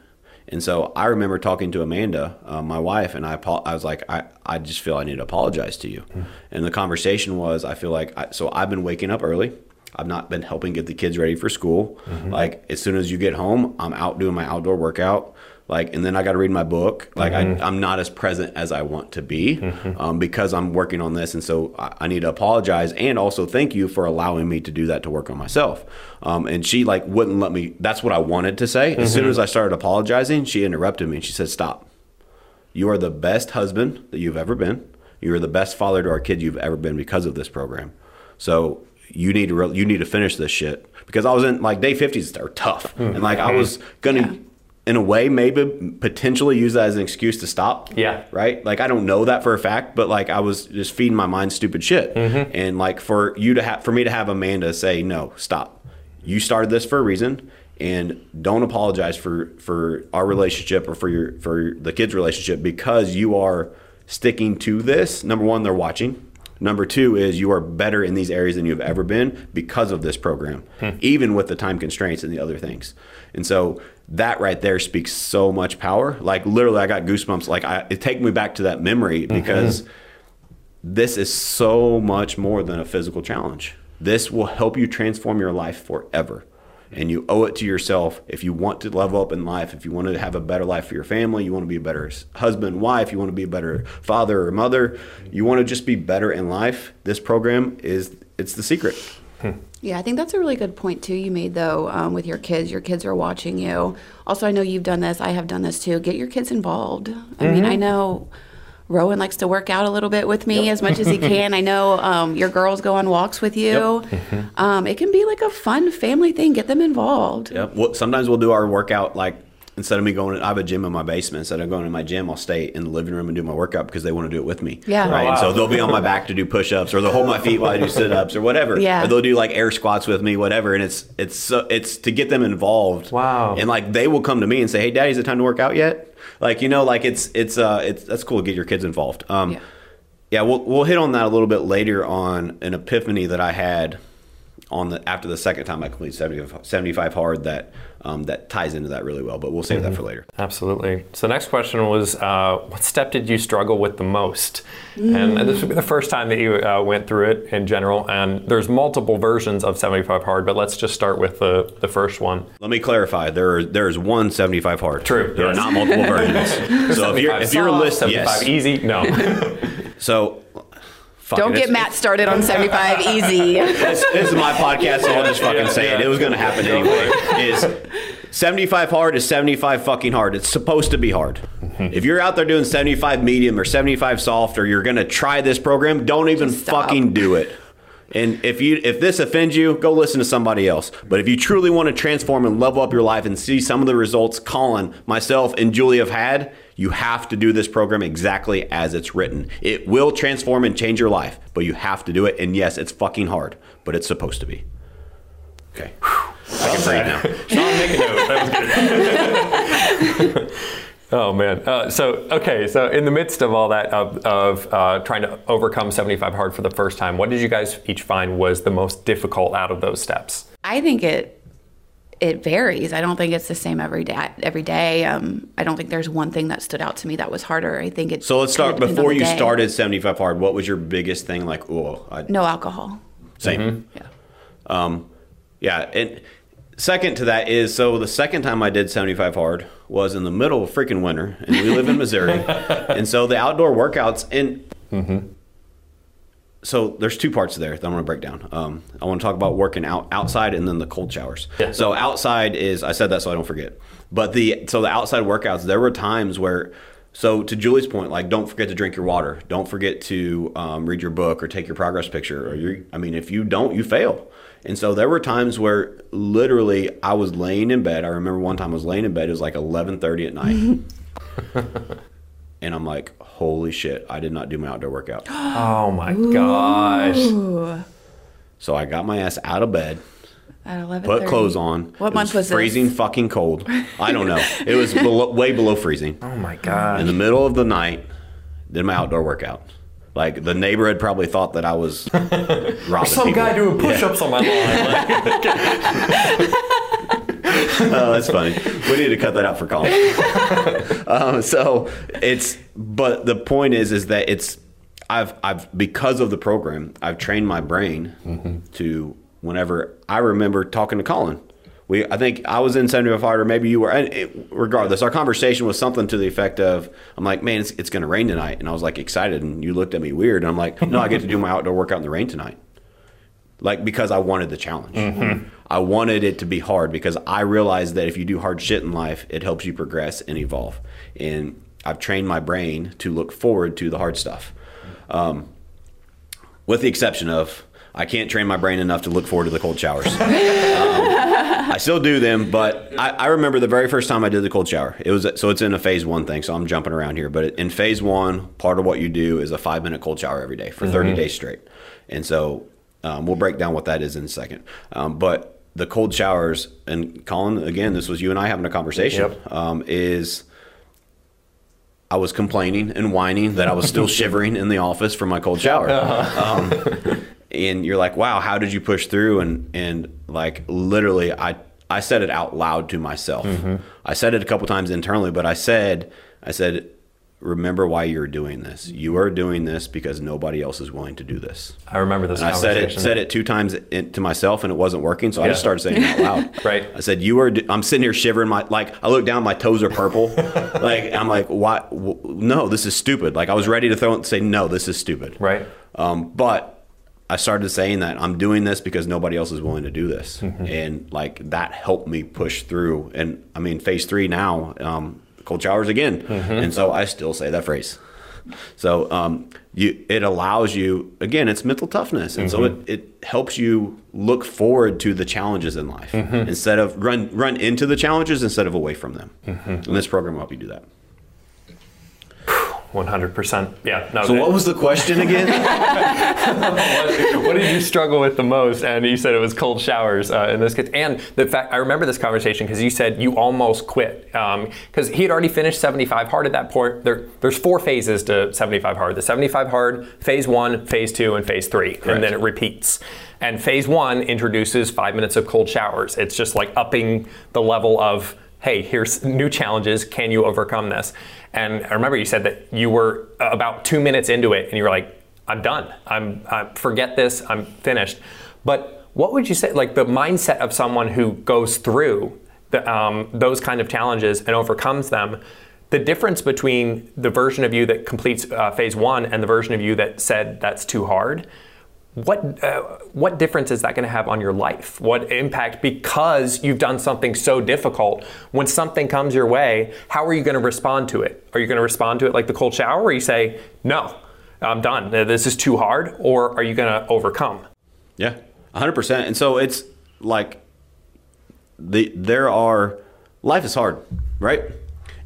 And so I remember talking to Amanda, uh, my wife, and I, I was like, I, I just feel I need to apologize to you. Mm-hmm. And the conversation was, I feel like, I, so I've been waking up early. I've not been helping get the kids ready for school. Mm-hmm. Like as soon as you get home, I'm out doing my outdoor workout. Like and then I got to read my book. Like mm-hmm. I, am not as present as I want to be mm-hmm. um, because I'm working on this, and so I, I, need to apologize and also thank you for allowing me to do that to work on myself. Um, and she like wouldn't let me. That's what I wanted to say. As soon mm-hmm. as I started apologizing, she interrupted me and she said, "Stop. You are the best husband that you've ever been. You are the best father to our kids you've ever been because of this program." So you need to re- you need to finish this shit because I was in like day 50s are tough mm-hmm. and like I was gonna yeah. In a way maybe potentially use that as an excuse to stop. Yeah. Right? Like I don't know that for a fact but like I was just feeding my mind stupid shit. Mm-hmm. and like for you to have for me to have Amanda say no stop. You started this for a reason and don't apologize for for our relationship or for your for the kids relationship because you are sticking to this. Number one they're watching. Number two is you are better in these areas than you've ever been because of this program, hmm. even with the time constraints and the other things. And so that right there speaks so much power. Like literally, I got goosebumps. Like I, it take me back to that memory mm-hmm. because this is so much more than a physical challenge. This will help you transform your life forever. And you owe it to yourself if you want to level up in life, if you want to have a better life for your family, you want to be a better husband, wife, you want to be a better father or mother, you want to just be better in life. This program is it's the secret. Yeah, I think that's a really good point too. You made though um, with your kids. Your kids are watching you. Also, I know you've done this. I have done this too. Get your kids involved. I mean, I know Rowan likes to work out a little bit with me as much as he [laughs] can. I know um, your girls go on walks with you. Um, it can be like a fun family thing. Get them involved. Yep. Well, sometimes we'll do our workout like instead of me going. I have a gym in my basement. Instead of going to my gym, I'll stay in the living room and do my workout because they want to do it with me. Yeah. Right. Oh, And so they'll be on my back to do push-ups, or they'll hold my feet while I do sit-ups, or whatever. Yeah. Or they'll do like air squats with me, whatever. And it's it's so it's to get them involved. Wow. And like they will come to me and say, "Hey, Daddy, is it time to work out yet?" Like you know, like it's it's uh it's that's cool to get your kids involved. Um, Yeah. yeah, we'll we'll hit on that a little bit later on an epiphany that I had on the after the second time I completed 70, 75 hard that um, that ties into that really well. But we'll save that for later. Absolutely. So the next question was, uh, what step did you struggle with the most? And this would be the first time that you uh, went through it in general. And there's multiple versions of 75 hard, but let's just start with the, the first one. Let me clarify. There are, there is one 75 hard. True, There yes. are not multiple versions. [laughs] so if you're if you're soft, listening, 75 yes. easy? No. So fuck Don't it, get it's- Matt started on 75 [laughs] easy. this, this is my podcast, so I'll just fucking say it. It was going to happen anyway. Is 75 hard is 75 fucking hard. It's supposed to be hard. Mm-hmm. If you're out there doing 75 medium or 75 soft, or you're going to try this program, don't even fucking do it. And if you if this offends you, go listen to somebody else. But if you truly want to transform and level up your life and see some of the results Colin, myself, and Julie have had, you have to do this program exactly as it's written. It will transform and change your life, but you have to do it. And yes, it's fucking hard, but it's supposed to be. Okay. I can breathe now. [laughs] Sean, make a note. That was good. [laughs] oh man. Uh, so okay. So in the midst of all that of, of uh, trying to overcome 75 hard for the first time, what did you guys each find was the most difficult out of those steps? I think it it varies. I don't think it's the same every day. Every day, um, I don't think there's one thing that stood out to me that was harder. I think it. So let's start kinda depends on before you day. started 75 hard. What was your biggest thing? Like, oh, I, No alcohol. same. Yeah. Um, yeah, and second to that is so the second time I did 75 hard was in the middle of freaking winter, and we live in Missouri, [laughs] and so the outdoor workouts and. So there's two parts there that I'm going to break down. Um, I want to talk about working out outside and then the cold showers. Yeah. So outside is I said that so I don't forget. But the so the outside workouts there were times where so to Julie's point like don't forget to drink your water, don't forget to um, read your book or take your progress picture or you I mean if you don't you fail. And so there were times where literally I was laying in bed. I remember one time I was laying in bed. It was like 11:30 at night. [laughs] [laughs] and I'm like, "Holy shit, I did not do my outdoor workout." [gasps] Oh my gosh. So I got my ass out of bed, At 11. put clothes on. What It month was this? freezing fucking cold. I don't know. It was below, [laughs] way below freezing. Oh my god! In the middle of the night, did my outdoor workout. Like the neighbor had probably thought that I was [laughs] robbing Some people. guy doing push-ups on my lawn. [laughs] [laughs] Oh, that's funny. We need to cut that out for Colin. [laughs] um, so it's, but the point is, is that it's, I've, I've because of the program, I've trained my brain to whenever I remember talking to Colin. We, I think I was in 75 or maybe you were. And it, regardless, our conversation was something to the effect of, "I'm like, man, it's, it's going to rain tonight," and I was like excited, and you looked at me weird, and I'm like, "No, I get to do my outdoor workout in the rain tonight." Like because I wanted the challenge. I wanted it to be hard because I realized that if you do hard shit in life, it helps you progress and evolve. And I've trained my brain to look forward to the hard stuff. Um, with the exception of I can't train my brain enough to look forward to the cold showers. [laughs] Um, I still do them, but I, I remember the very first time I did the cold shower. It was so it's in a phase one thing, so I'm jumping around here. But in phase one, part of what you do is a five minute cold shower every day for 30 days straight, and so um, we'll break down what that is in a second. Um, but the cold showers and Colin, again, this was you and I having a conversation. Yep. Um, is I was complaining and whining that I was still [laughs] shivering in the office from my cold shower. Um, and you're like, wow, how did you push through? And, and like, literally, I I said it out loud to myself. I said it a couple times internally, but I said, I said, remember why you're doing this. You are doing this because nobody else is willing to do this. I remember this And I said it said it two times in, to myself, and it wasn't working. So I just started saying it out loud. [laughs] Right. I said, "You are." I'm sitting here shivering. My like, I look down, my toes are purple. [laughs] like I'm like, "Why? W- no, this is stupid." Like I was ready to throw it and say, "No, this is stupid." Right. Um, but I started saying that I'm doing this because nobody else is willing to do this, and like that helped me push through. And I mean, phase three now, um, cold showers again, mm-hmm. and so I still say that phrase. So um, you, it allows you again. It's mental toughness, and so mm-hmm. it, it helps you look forward to the challenges in life mm-hmm. instead of run run into the challenges instead of away from them. And this program will help you do that. 100%. Yeah. No, So what was the question again? what, [laughs] what did you struggle with the most? And you said it was cold showers uh, in this case. And the fact, I remember this conversation because you said you almost quit because he had already finished 75 hard at that point. There, there's four phases to 75 hard: the 75 hard, phase one, phase two, and phase three, and then it repeats. And phase one introduces five minutes of cold showers. It's just like upping the level of hey, here's new challenges. Can you overcome this? And I remember you said that you were about two minutes into it and you were like, I'm done. I'm, I forget this. I'm finished. But what would you say, like the mindset of someone who goes through the, um, those kind of challenges and overcomes them? The difference between the version of you that completes uh, phase one and the version of you that said that's too hard what uh, what difference is that going to have on your life? What impact because you've done something so difficult? When something comes your way, how are you going to respond to it? Are you going to respond to it like the cold shower, where you say, "No, I'm done. This is too hard," or are you going to overcome? Yeah, hundred percent. And so it's like the there are life is hard, right?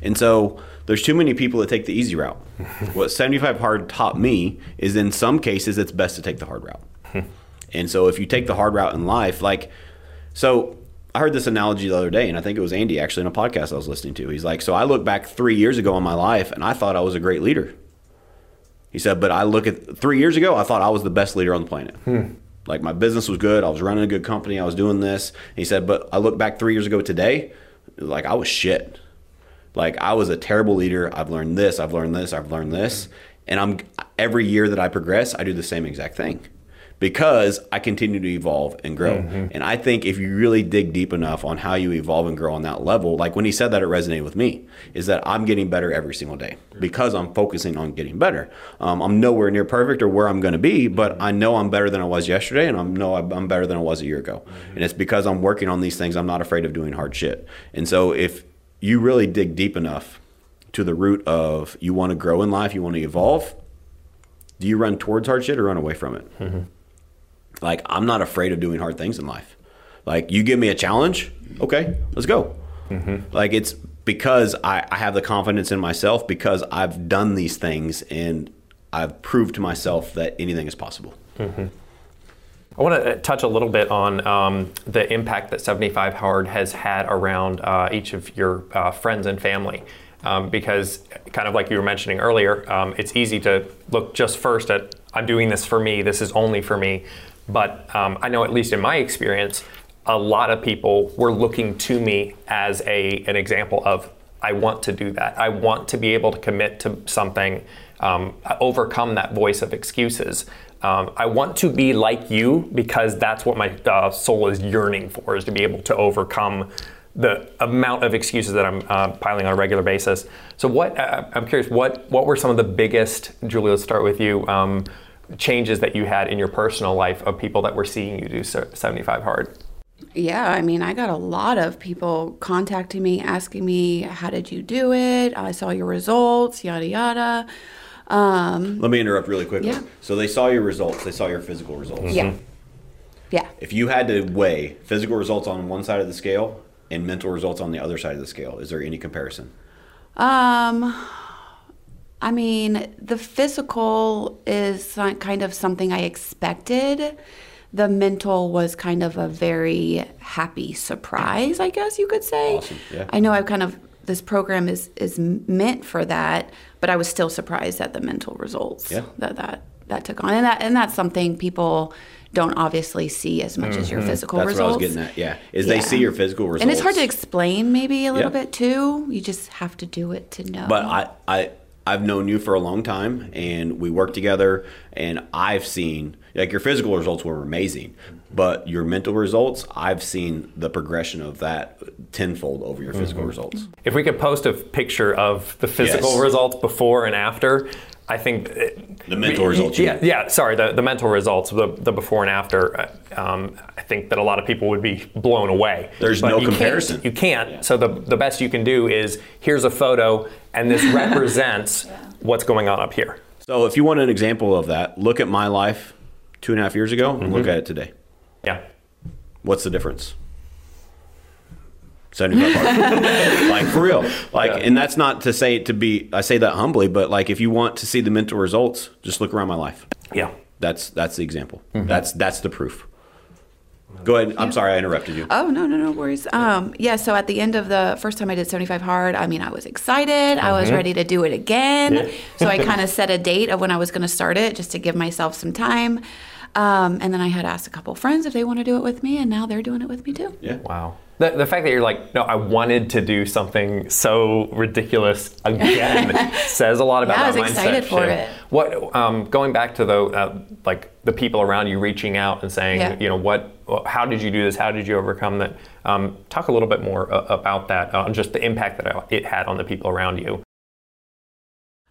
And so there's too many people that take the easy route. [laughs] what 75 hard taught me is in some cases it's best to take the hard route. [laughs] and so if you take the hard route in life, like so I heard this analogy the other day, and I think it was Andy actually in a podcast I was listening to. He's like, So I look back three years ago in my life and I thought I was a great leader. He said, but I look at three years ago, I thought I was the best leader on the planet. Hmm. Like my business was good. I was running a good company. I was doing this. He said, but I look back three years ago today, like I was shit. Like I was a terrible leader. I've learned this. I've learned this. I've learned this. And I'm every year that I progress, I do the same exact thing because I continue to evolve and grow. And I think if you really dig deep enough on how you evolve and grow on that level, like when he said that, it resonated with me, is that I'm getting better every single day because I'm focusing on getting better. Um, I'm nowhere near perfect or where I'm going to be, but I know I'm better than I was yesterday, and I know I'm better than I was a year ago. And it's because I'm working on these things. I'm not afraid of doing hard shit. And so if you really dig deep enough to the root of you want to grow in life, you want to evolve, do you run towards hard shit or run away from it? Mm-hmm. Like, I'm not afraid of doing hard things in life. Like, you give me a challenge, okay, let's go. Mm-hmm. Like, it's because I, I have the confidence in myself because I've done these things and I've proved to myself that anything is possible. Mm-hmm. I want to touch a little bit on um, the impact that 75 Hard has had around uh, each of your uh, friends and family. Um, because, kind of like you were mentioning earlier, um, it's easy to look just first at, I'm doing this for me, this is only for me. But um, I know, at least in my experience, a lot of people were looking to me as a, an example of, I want to do that. I want to be able to commit to something, um, overcome that voice of excuses. Um, I want to be like you because that's what my uh, soul is yearning for, is to be able to overcome the amount of excuses that I'm uh, piling on a regular basis. So, what uh, I'm curious, what what were some of the biggest, Julie? Let's start with you. Um, changes that you had in your personal life of people that were seeing you do 75 hard. Yeah, I mean, I got a lot of people contacting me, asking me, "How did you do it? I saw your results, yada yada." Um, Let me interrupt really quickly. Yeah. So, they saw your results, they saw your physical results. Yeah, yeah. If you had to weigh physical results on one side of the scale and mental results on the other side of the scale, is there any comparison? Um, I mean, the physical is kind of something I expected. The mental was kind of a very happy surprise, I guess you could say. Awesome, yeah. I know I've kind of this program is is meant for that, but I was still surprised at the mental results. Yeah. That that that took on, and that and that's something people don't obviously see as much as your physical Mm-hmm. That's results. what I was getting at. Yeah, is they see your physical results, And it's hard to explain maybe a little Yeah. bit too. You just have to do it to know. But I, I, I've known you for a long time, and we work together, and I've seen like your physical results were amazing, but your mental results, I've seen the progression of that tenfold over your physical results. If we could post a picture of the physical Yes. results before and after, I think The mental results, Yeah, yeah. Sorry, the, the mental results, the, the before and after. uh, Um, I think that a lot of people would be blown away. There's But no you can't- comparison. You can't. So the the best you can do is here's a photo, and this [laughs] represents what's going on up here. So if you want an example of that, look at my life two and a half years ago, and look at it today. Yeah. What's the difference? 75 hard. [laughs] like for real. Like Yeah. and that's not to say to be I say that humbly, but like if you want to see the mental results, just look around my life. Yeah. That's that's the example. Mm-hmm. That's that's the proof. Go ahead. I'm sorry I interrupted you. Oh no no no worries. Um, yeah. So at the end of the first time I did 75 hard, I mean I was excited. I was ready to do it again. Mm-hmm. Yeah. so I kind of set a date of when I was going to start it, just to give myself some time. Um, and then I had asked a couple friends if they want to do it with me, and now they're doing it with me too. Yeah. Wow. The, the fact that you're like, no, I wanted to do something so ridiculous again [laughs] says a lot about Yeah, I that was mindset excited for shift. it. What, um, going back to the, uh, like the people around you reaching out and saying, Yeah. you know, what, how did you do this? How did you overcome that? Um, talk a little bit more uh, about that, uh, just the impact that it had on the people around you.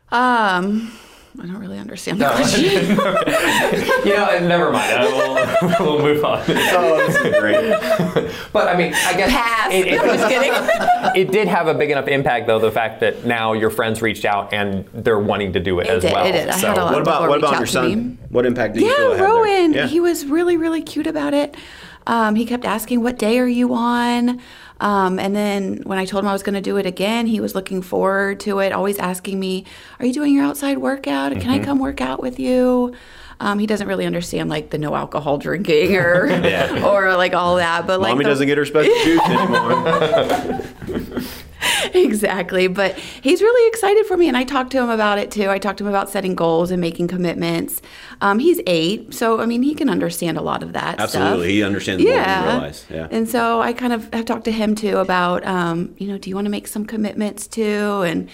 Um, I don't really understand the question. [laughs] you know, never mind. We'll, [laughs] we'll move on. Oh, this is great. [laughs] But I mean, I guess Pass. It, it, I'm just kidding. it did have a big enough impact, though, the fact that now your friends reached out and they're wanting to do it, It as did, well. it did. I So- had a lot What about what about your son? What impact did you feel Yeah, it had there? Rowan. He was really, really cute about it. Um, he kept asking, "What day are you on?" Um, and then when I told him I was going to do it again, he was looking forward to it. Always asking me, "Are you doing your outside workout? Can Mm-hmm. I come work out with you?" Um, he doesn't really understand like the no alcohol drinking or [laughs] or like all that. But like Mommy the- doesn't get her special juice [laughs] anymore. [laughs] [laughs] exactly. But he's really excited for me, and I talked to him about it too. I talked to him about setting goals and making commitments. Um, he's eight, so I mean, he can understand a lot of that. Absolutely. stuff. He understands more than you realize. Yeah. And so I kind of have talked to him too about, um, you know, do you want to make some commitments too? And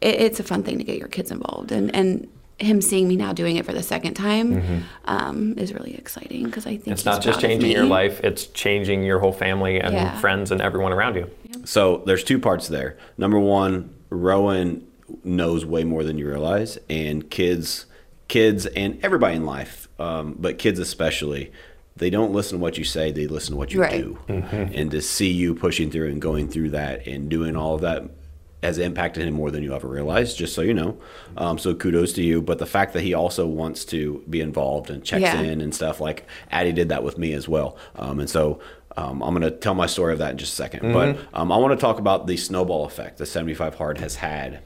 it, it's a fun thing to get your kids involved, and and him seeing me now doing it for the second time um, is really exciting because I think Mm-hmm. It's he's not just proud changing your life, it's changing your whole family and Yeah. friends and everyone around you. So there's two parts there. Number one, Rowan knows way more than you realize, and kids, kids, and everybody in life, um, but kids especially, they don't listen to what you say; they listen to what you Right. do. And to see you pushing through and going through that and doing all of that has impacted him more than you ever realized. Just so you know. Um, so kudos to you. But the fact that he also wants to be involved and checks Yeah. in and stuff like Addie did that with me as well. Um, and so um, I'm going to tell my story of that in just a 2nd But um, I want to talk about the snowball effect that 75 Hard has had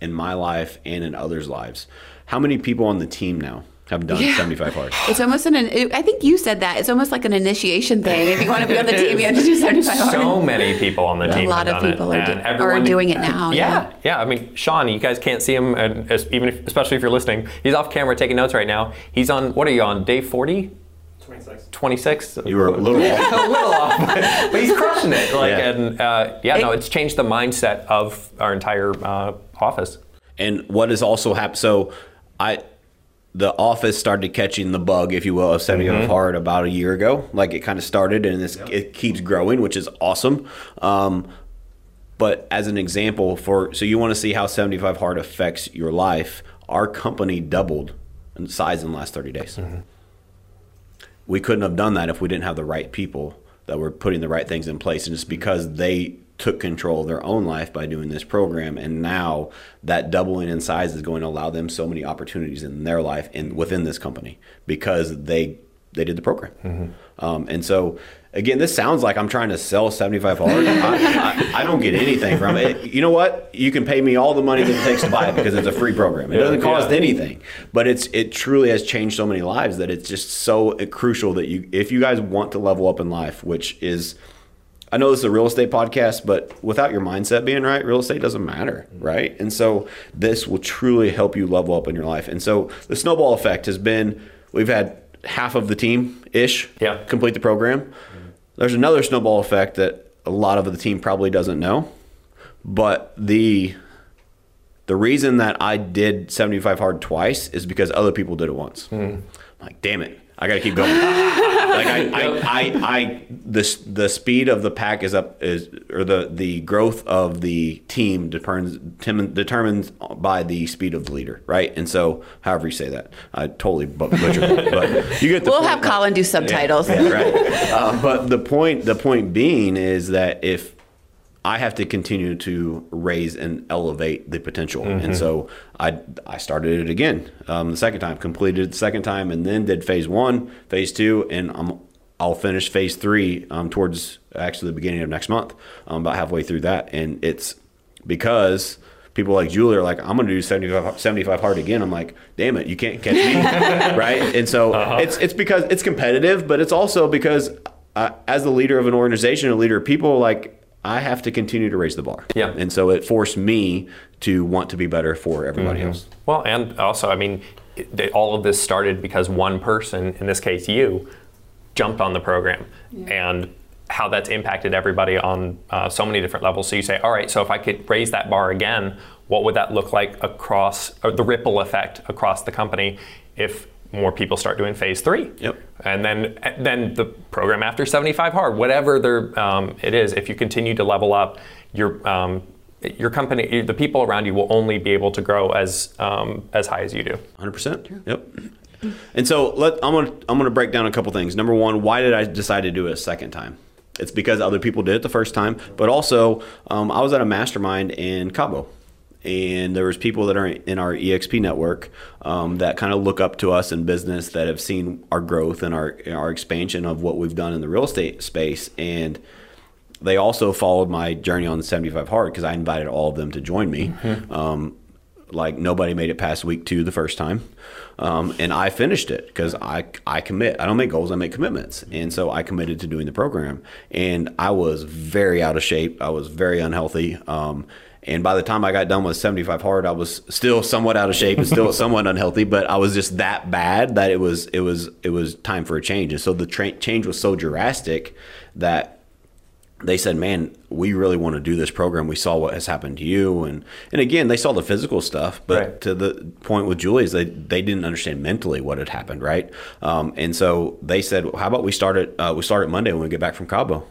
in my life and in others' lives. How many people on the team now have done Yeah. 75 Hard? It's almost an. I think you said that. It's almost like an initiation thing. If you want to be on the team, you have to do 75 hard. So many people on the team. a lot have of done people it, are, do- and are doing it now. Yeah, yeah. I mean, Sean, you guys can't see him, and even if, especially if you're listening, he's off camera taking notes right now. He's on. What are you on? Day 40? 26. 26? You were a little off. [laughs] a little off, but, but he's crushing it. Like, Yeah. and uh, yeah, no, it's changed the mindset of our entire uh, office. And what has also happened? So, I the office started catching the bug, if you will, of 75 hard about a year ago. Like it kind of started, and this, it keeps growing, which is awesome. Um, but as an example, for so you want to see how 75 hard affects your life, our company doubled in size in the last 30 days. We couldn't have done that if we didn't have the right people that were putting the right things in place. And it's because they took control of their own life by doing this program. And now that doubling in size is going to allow them so many opportunities in their life and within this company because they they did the program. Um, and so again, this sounds like I'm trying to sell 75 hard. I, I, I don't get anything from it. You know what? You can pay me all the money that it takes to buy it because it's a free program. It doesn't cost yeah. anything, but it's it truly has changed so many lives that it's just so crucial that you if you guys want to level up in life, which is I know this is a real estate podcast, but without your mindset being right, real estate doesn't matter, right? And so this will truly help you level up in your life. And so the snowball effect has been we've had half of the team ish Yeah. complete the program. There's another snowball effect that a lot of the team probably doesn't know, but the the reason that I did 75 hard twice is because other people did it once. Hmm. I'm like, damn it, I got to keep going. [laughs] like I, I, I, I, the the speed of the pack is up is or the the growth of the team determines determined by the speed of the leader, right? And so, however you say that, I totally bu- butchered it, but you get the We'll point. have Colin do subtitles. Yeah, right. Uh, but the point, the point being is that if I have to continue to raise and elevate the potential, and so I I started it again um, the second time, completed it the second time, and then did phase one, phase two, and I'm I'll finish phase three um, towards actually the beginning of next month, um, about halfway through that, and it's because people like Julie are like, I'm going to do 75, 75 hard again. I'm like, damn it, you can't catch me, [laughs] right? And so it's it's because it's competitive, but it's also because uh, as the leader of an organization, a leader of people, like I have to continue to raise the bar. Yeah. And so it forced me to want to be better for everybody else. Well, and also, I mean, it, they- all of this started because one person, in this case you, jumped on the program, and how that's impacted everybody on uh, so many different levels. So you say, all right, so if I could raise that bar again, what would that look like across or the ripple effect across the company if more people start doing phase three? Yep. And then then the program after 75 hard, whatever there, um, it is, if you continue to level up, your um, your company, the people around you will only be able to grow as um, as high as you do. Hundred percent. Yep. And so let I'm gonna I'm gonna break down a couple things. Number one, why did I decide to do it a second time? It's because other people did it the first time, but also um, I was at a mastermind in Cabo, and there was people that are in our EXP network um, that kind of look up to us in business that have seen our growth and our our expansion of what we've done in the real estate space and they also followed my journey on the 75 hard because I invited all of them to join me. Um, like nobody made it past week two the first time, um, and I finished it because I I commit. I don't make goals. I make commitments, and so I committed to doing the program. And I was very out of shape. I was very unhealthy. Um, and by the time I got done with 75 hard, I was still somewhat out of shape and still [laughs] somewhat unhealthy. But I was just that bad that it was it was it was time for a change. And so the tra- change was so drastic that they said, "Man, we really want to do this program. We saw what has happened to you, and and again, they saw the physical stuff, but Right. to the point with Julie is they they didn't understand mentally what had happened, right? Um, and so they said, well, "How about we start it? Uh, we start it Monday when we get back from Cabo."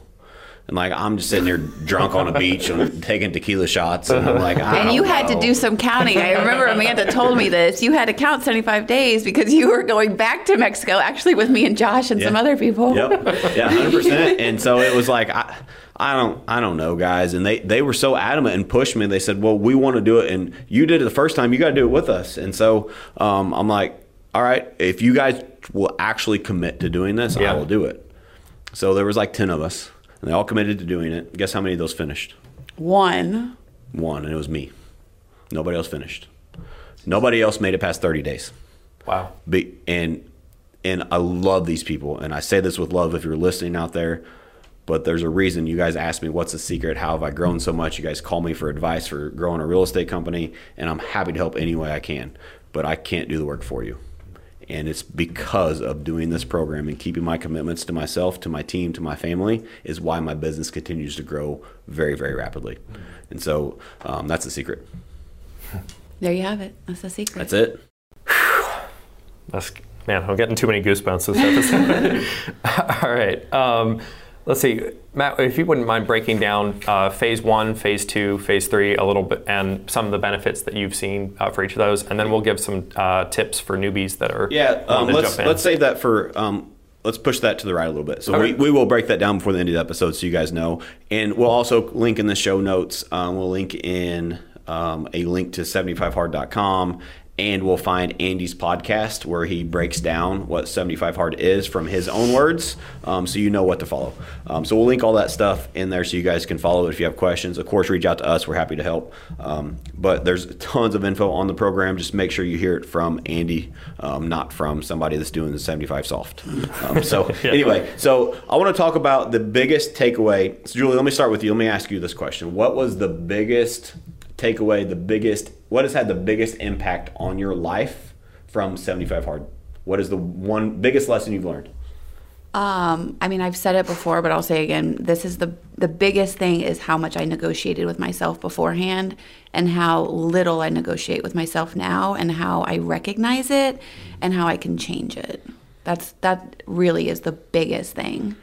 And like I'm just sitting there drunk on a beach and [laughs] taking tequila shots, and I'm like, I And don't you had to do some counting. I remember Amanda told me this. You had to count 75 days because you were going back to Mexico, actually with me and Josh and some other people. Yep. Yeah, hundred percent. And so it was like I, I don't, I don't know, guys. And they they were so adamant and pushed me. They said, "Well, we want to do it, and you did it the first time. You got to do it with us." And so um, I'm like, "All right, if you guys will actually commit to doing this, Yeah. I will do it." So there was like ten of us, and they all committed to doing it. Guess how many of those finished? One. One, and it was me. Nobody else finished. Nobody else made it past thirty days. Wow. Be, and and I love these people, and I say this with love. If you're listening out there, but there's a reason you guys ask me what's the secret. How have I grown so much? You guys call me for advice for growing a real estate company, and I'm happy to help any way I can. But I can't do the work for you, and it's because of doing this program and keeping my commitments to myself, to my team, to my family is why my business continues to grow very, very rapidly. And so um, that's the secret. There you have it. That's the secret. That's it. That's man, I'm getting too many goosebumps this episode. [laughs] [laughs] All right. Um, let's see, Matt, if you wouldn't mind breaking down uh, phase one, phase two, phase three a little bit, and some of the benefits that you've seen uh, for each of those, and then we'll give some uh, tips for newbies that are Yeah, um, let's jump in. let's save that for um, let's push that to the right a little bit. So Okay. we, we will break that down before the end of the episode, so you guys know, and we'll also link in the show notes. Um, we'll link in um, a link to 75hard.com and we'll find Andy's podcast where he breaks down what 75 hard is from his own words, um, so you know what to follow. Um, so we'll link all that stuff in there so you guys can follow it if you have questions. Of course, reach out to us; we're happy to help. Um, but there's tons of info on the program. Just make sure you hear it from Andy, um, not from somebody that's doing the 75 soft. Um, so [laughs] anyway, so I want to talk about the biggest takeaway. So Julie, let me start with you. Let me ask you this question: What was the biggest takeaway? The biggest what has had the biggest impact on your life from 75 hard? What is the one biggest lesson you've learned? Um, I mean, I've said it before, but I'll say again. This is the the biggest thing is how much I negotiated with myself beforehand, and how little I negotiate with myself now, and how I recognize it, and how I can change it. That's that really is the biggest thing.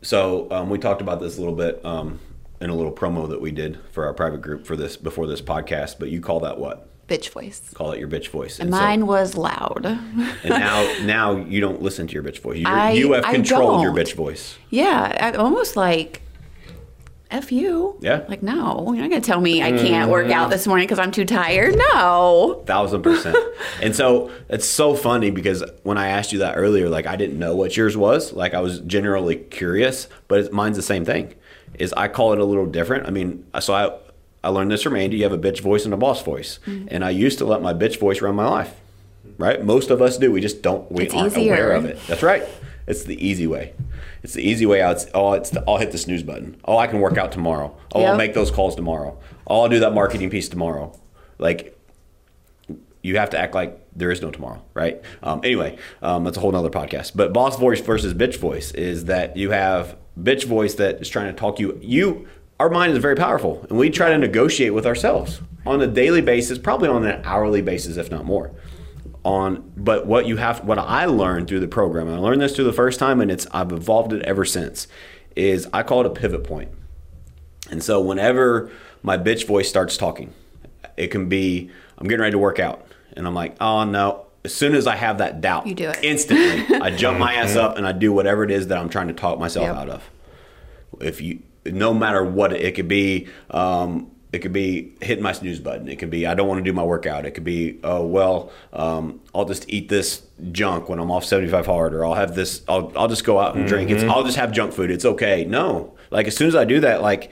So um, we talked about this a little bit um, in a little promo that we did for our private group for this before this podcast. But you call that what? Bitch voice. Call it your bitch voice. And, mine was loud. [laughs] and now, now you don't listen to your bitch voice. I, you have controlled your bitch voice. Yeah, I, almost like F you. Yeah. Like, no, you're not going to tell me I can't work out this morning because I'm too tired. No. Thousand percent. [laughs] and so it's so funny because when I asked you that earlier, like, I didn't know what yours was. Like, I was generally curious, but mine's the same thing is I call it a little different. I mean, so I I learned this from Andy. You have a bitch voice and a boss voice, mm-hmm. and I used to let my bitch voice run my life. Right? Most of us do. We just don't. We it's aren't easier. aware of it. That's right. It's the easy way. It's the easy way out. Oh, it's the, I'll hit the snooze button. Oh, I can work out tomorrow. Oh, yep. I'll make those calls tomorrow. Oh, I'll do that marketing piece tomorrow. Like, you have to act like there is no tomorrow, right? Um, anyway, um, that's a whole nother podcast. But boss voice versus bitch voice is that you have bitch voice that is trying to talk you. You, our mind is very powerful, and we try to negotiate with ourselves on a daily basis, probably on an hourly basis, if not more. On, but what you have, what I learned through the program, I learned this through the first time, and it's I've evolved it ever since. Is I call it a pivot point. And so whenever my bitch voice starts talking, it can be I'm getting ready to work out, and I'm like, oh no, as soon as I have that doubt, you do it instantly. I jump my ass up and I do whatever it is that I'm trying to talk myself yep. out of. If you, no matter what it, it could be, um, it could be hitting my snooze button. It could be I don't want to do my workout. It could be oh well, um, I'll just eat this junk when I'm off 75 hard, or I'll have this. I'll I'll just go out and drink. Mm-hmm. It's I'll just have junk food. It's okay. No, like as soon as I do that, like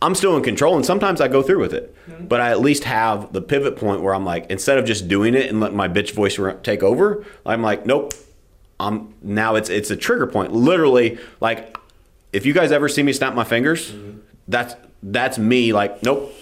I'm still in control, and sometimes I go through with it. Mm-hmm. But I at least have the pivot point where I'm like, instead of just doing it and letting my bitch voice take over, I'm like, nope. I'm now it's it's a trigger point. Literally, like if you guys ever see me snap my fingers, mm-hmm. that's that's me. Like, nope.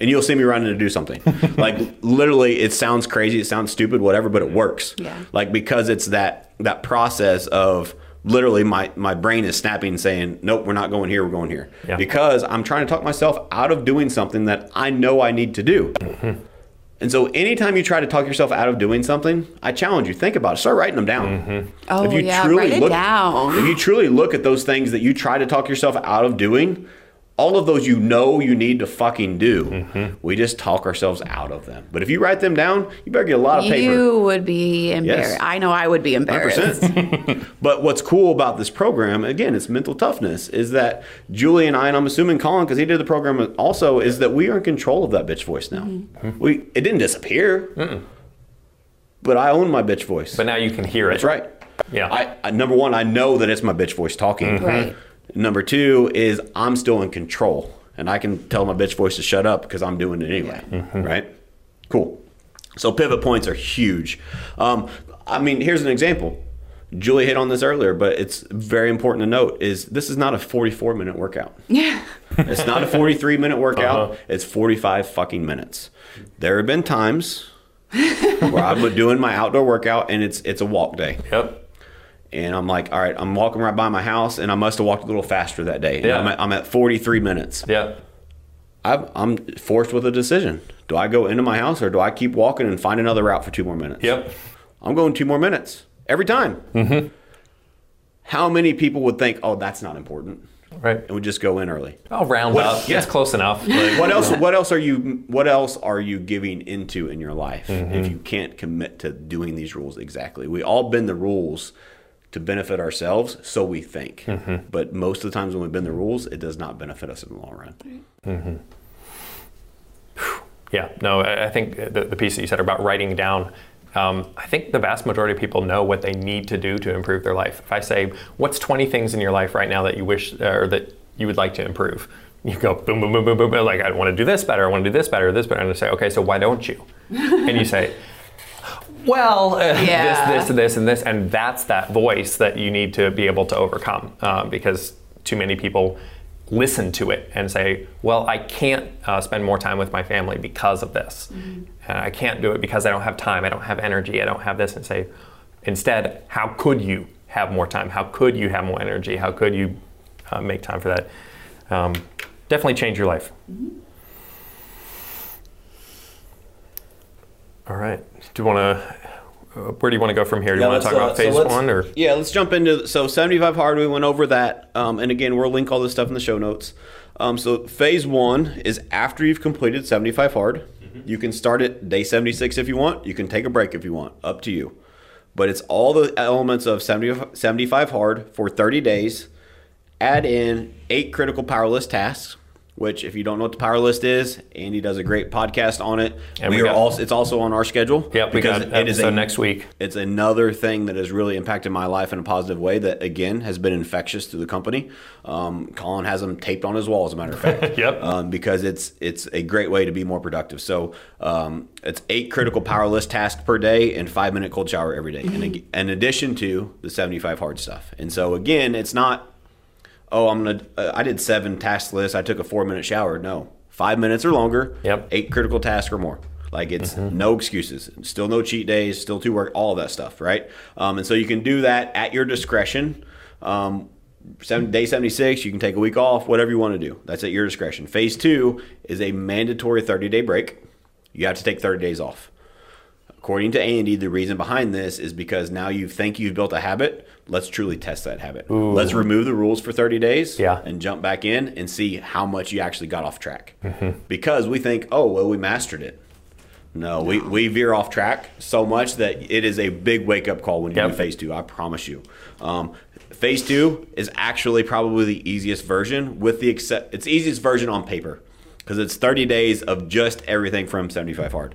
And you'll see me running to do something. [laughs] like literally, it sounds crazy, it sounds stupid, whatever, but it works. Yeah. Like because it's that that process of literally my, my brain is snapping saying nope we're not going here we're going here yeah. because i'm trying to talk myself out of doing something that i know i need to do mm-hmm. and so anytime you try to talk yourself out of doing something i challenge you think about it start writing them down mm-hmm. oh if you yeah truly write it look, down if you truly look at those things that you try to talk yourself out of doing all of those you know you need to fucking do. Mm-hmm. We just talk ourselves out of them. But if you write them down, you better get a lot of paper. You would be embarrassed. Yes. I know I would be embarrassed. [laughs] but what's cool about this program, again, it's mental toughness, is that Julie and I, and I'm assuming Colin, because he did the program also, is that we are in control of that bitch voice now. Mm-hmm. We It didn't disappear, Mm-mm. but I own my bitch voice. But now you can hear it. That's right. Yeah. I, I, number one, I know that it's my bitch voice talking. Mm-hmm. Right. Number two is I'm still in control and I can tell my bitch voice to shut up because I'm doing it anyway. Yeah. Mm-hmm. Right? Cool. So pivot points are huge. Um, I mean, here's an example. Julie hit on this earlier, but it's very important to note is this is not a 44 minute workout. [laughs] Yeah. it's not a 43 minute workout. Uh-huh. It's 45 fucking minutes. There have been times where I'm doing my outdoor workout and it's it's a walk day. Yep and I'm like, all right, I'm walking right by my house, and I must have walked a little faster that day. Yeah. I'm at, I'm at 43 minutes. Yeah. i am forced with a decision. Do I go into my house or do I keep walking and find another route for two more minutes? Yep. I'm going two more minutes every time. Mm-hmm. How many people would think, oh, that's not important? Right. And would just go in early. I'll round what, up. Yeah. It's close enough. Like, [laughs] what else? What else are you? What else are you giving into in your life mm-hmm. if you can't commit to doing these rules exactly? We all bend the rules to benefit ourselves, so we think. Mm-hmm. But most of the times when we bend the rules, it does not benefit us in the long run. Mm-hmm. Yeah, no, I think the, the piece that you said about writing down, um, I think the vast majority of people know what they need to do to improve their life. If I say, what's 20 things in your life right now that you wish or that you would like to improve? You go boom, boom, boom, boom, boom, boom, like I want to do this better, I want to do this better, this better. And I say, okay, so why don't you? and you say, well, [laughs] uh, Yeah. this, this, this, and this, and that's that voice that you need to be able to overcome uh, because too many people listen to it and say, well, I can't uh, spend more time with my family because of this. And I can't do it because I don't have time, I don't have energy, I don't have this, and say, instead, how could you have more time? How could you have more energy? How could you uh, make time for that? Um, definitely change your life. All right. Do you want to? Where do you want to go from here? Do you want to talk uh, about so phase let's- one or? yeah let's jump into so 75 hard we went over that um, and again we'll link all this stuff in the show notes um, so phase one is after you've completed 75 hard you can start at day 76 if you want you can take a break if you want up to you but it's all the elements of 70, 75 hard for 30 days add in eight critical power list tasks which if you don't know what the power list is andy does a great podcast on it. And we, we are also it's also on our schedule Yep, we got episode next week. it's another thing that has really impacted my life in a positive way that again has been infectious to the company. Um, colin has them taped on his wall as a matter of fact. [laughs] Yep. um, because it's it's a great way to be more productive. So um, it's eight critical power list tasks per day and five minute cold shower every day. In, in addition to the 75 hard stuff. And so again it's not oh, I'm gonna. Uh, I did seven task lists. I took a four minute shower. No, five minutes or longer. Yep. Eight critical tasks or more. Like it's no excuses. Still no cheat days. Still two work. All of that stuff, right? Um, and so you can do that at your discretion. Um, seven, day 76, you can take a week off, whatever you want to do. That's at your discretion. Phase two is a mandatory 30 day break. You have to take 30 days off. According to Andy, the reason behind this is because now you think you've built a habit. Let's truly test that habit. Let's remove the rules for 30 days Yeah. and jump back in and see how much you actually got off track. Because we think, oh, well, we mastered it. No, we, we veer off track so much that it is a big wake up call when you Yep. do phase two. I promise you. Um, phase two is actually probably the easiest version with the except it's the easiest version on paper because it's 30 days of just everything from 75 hard.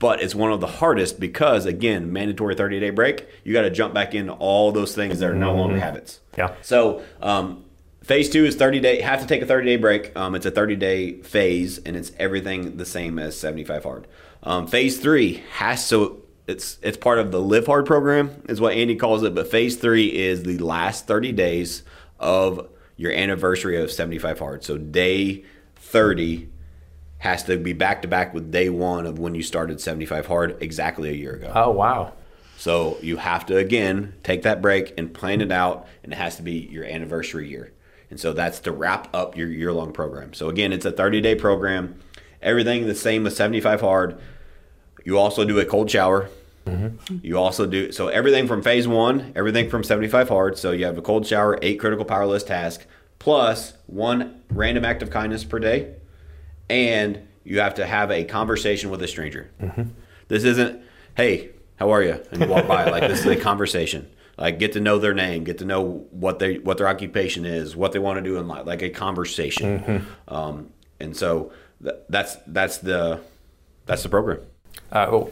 But it's one of the hardest because again, mandatory 30 day break. You got to jump back into all those things that are no longer habits. Yeah. So um, phase two is 30 day. Have to take a 30 day break. Um, it's a 30 day phase, and it's everything the same as 75 hard. Um, phase three has so it's it's part of the Live Hard program, is what Andy calls it. But phase three is the last 30 days of your anniversary of 75 hard. So day 30 has to be back to back with day one of when you started 75 hard exactly a year ago. Oh wow. So you have to again take that break and plan it out, and it has to be your anniversary year. And so that's to wrap up your year long program. So again, it's a 30 day program. Everything the same with 75 hard. You also do a cold shower. Mm-hmm. You also do so everything from phase one, everything from 75 hard. So you have a cold shower, eight critical power list task, plus one random act of kindness per day, and you have to have a conversation with a stranger. This isn't, hey, how are you? And you walk by. Like this is a conversation. Like get to know their name, get to know what they what their occupation is, what they want to do in life. Like a conversation. Um, and so th- that's that's the that's the program. Uh, oh,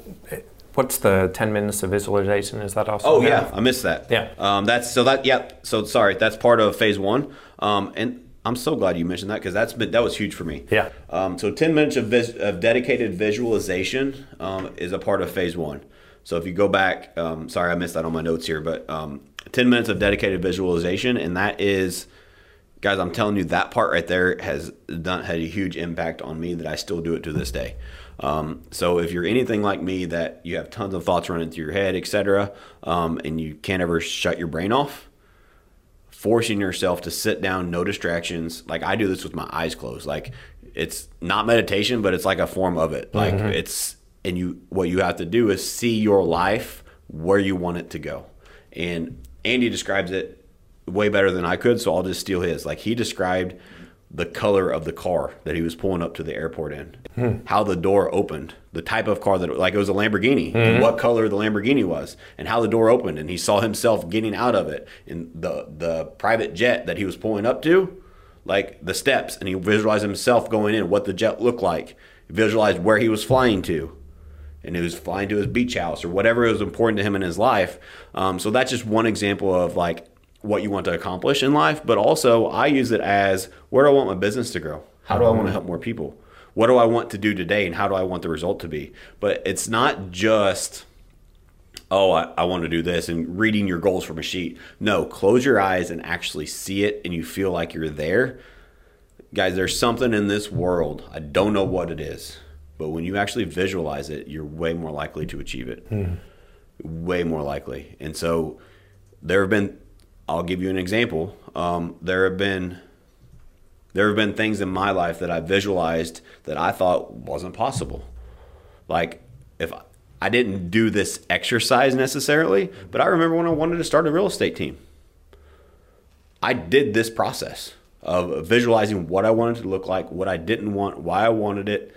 what's the 10 minutes of visualization? Is that also? Oh yeah, I missed that. Yeah. Um, that's so that yeah. So sorry, that's part of phase one. Um, and I'm so glad you mentioned that because that's been that was huge for me. Yeah. Um, so 10 minutes of, vis- of dedicated visualization um, is a part of phase one. So if you go back, um, sorry I missed that on my notes here, but um, 10 minutes of dedicated visualization, and that is, guys, I'm telling you that part right there has done had a huge impact on me that I still do it to this day. Um, so if you're anything like me, that you have tons of thoughts running through your head, etc., um, and you can't ever shut your brain off, forcing yourself to sit down, no distractions. Like I do this with my eyes closed. Like it's not meditation, but it's like a form of it. Like mm-hmm. it's and you what you have to do is see your life where you want it to go. And Andy describes it way better than I could, so I'll just steal his. Like he described the color of the car that he was pulling up to the airport in, hmm. how the door opened, the type of car that like it was a Lamborghini, and what color the Lamborghini was, and how the door opened, and he saw himself getting out of it, and the the private jet that he was pulling up to, like the steps, and he visualized himself going in, what the jet looked like, visualized where he was flying to, and he was flying to his beach house or whatever was important to him in his life. Um, so that's just one example of like what you want to accomplish in life. But also, I use it as where do I want my business to grow? How do I want to help more people? What do I want to do today, and how do I want the result to be? But it's not just oh, I, I, want to do this and reading your goals from a sheet. No, close your eyes and actually see it and you feel like you're there. Guys, there's something in this world. I don't know what it is, but when you actually visualize it, you're way more likely to achieve it. Mm. Way more likely. And so there have been, I'll give you an example. Um, there have been. There have been things in my life that I visualized that I thought wasn't possible. Like if I didn't do this exercise necessarily, but I remember when I wanted to start a real estate team. I did this process of visualizing what I wanted to look like, what I didn't want, why I wanted it,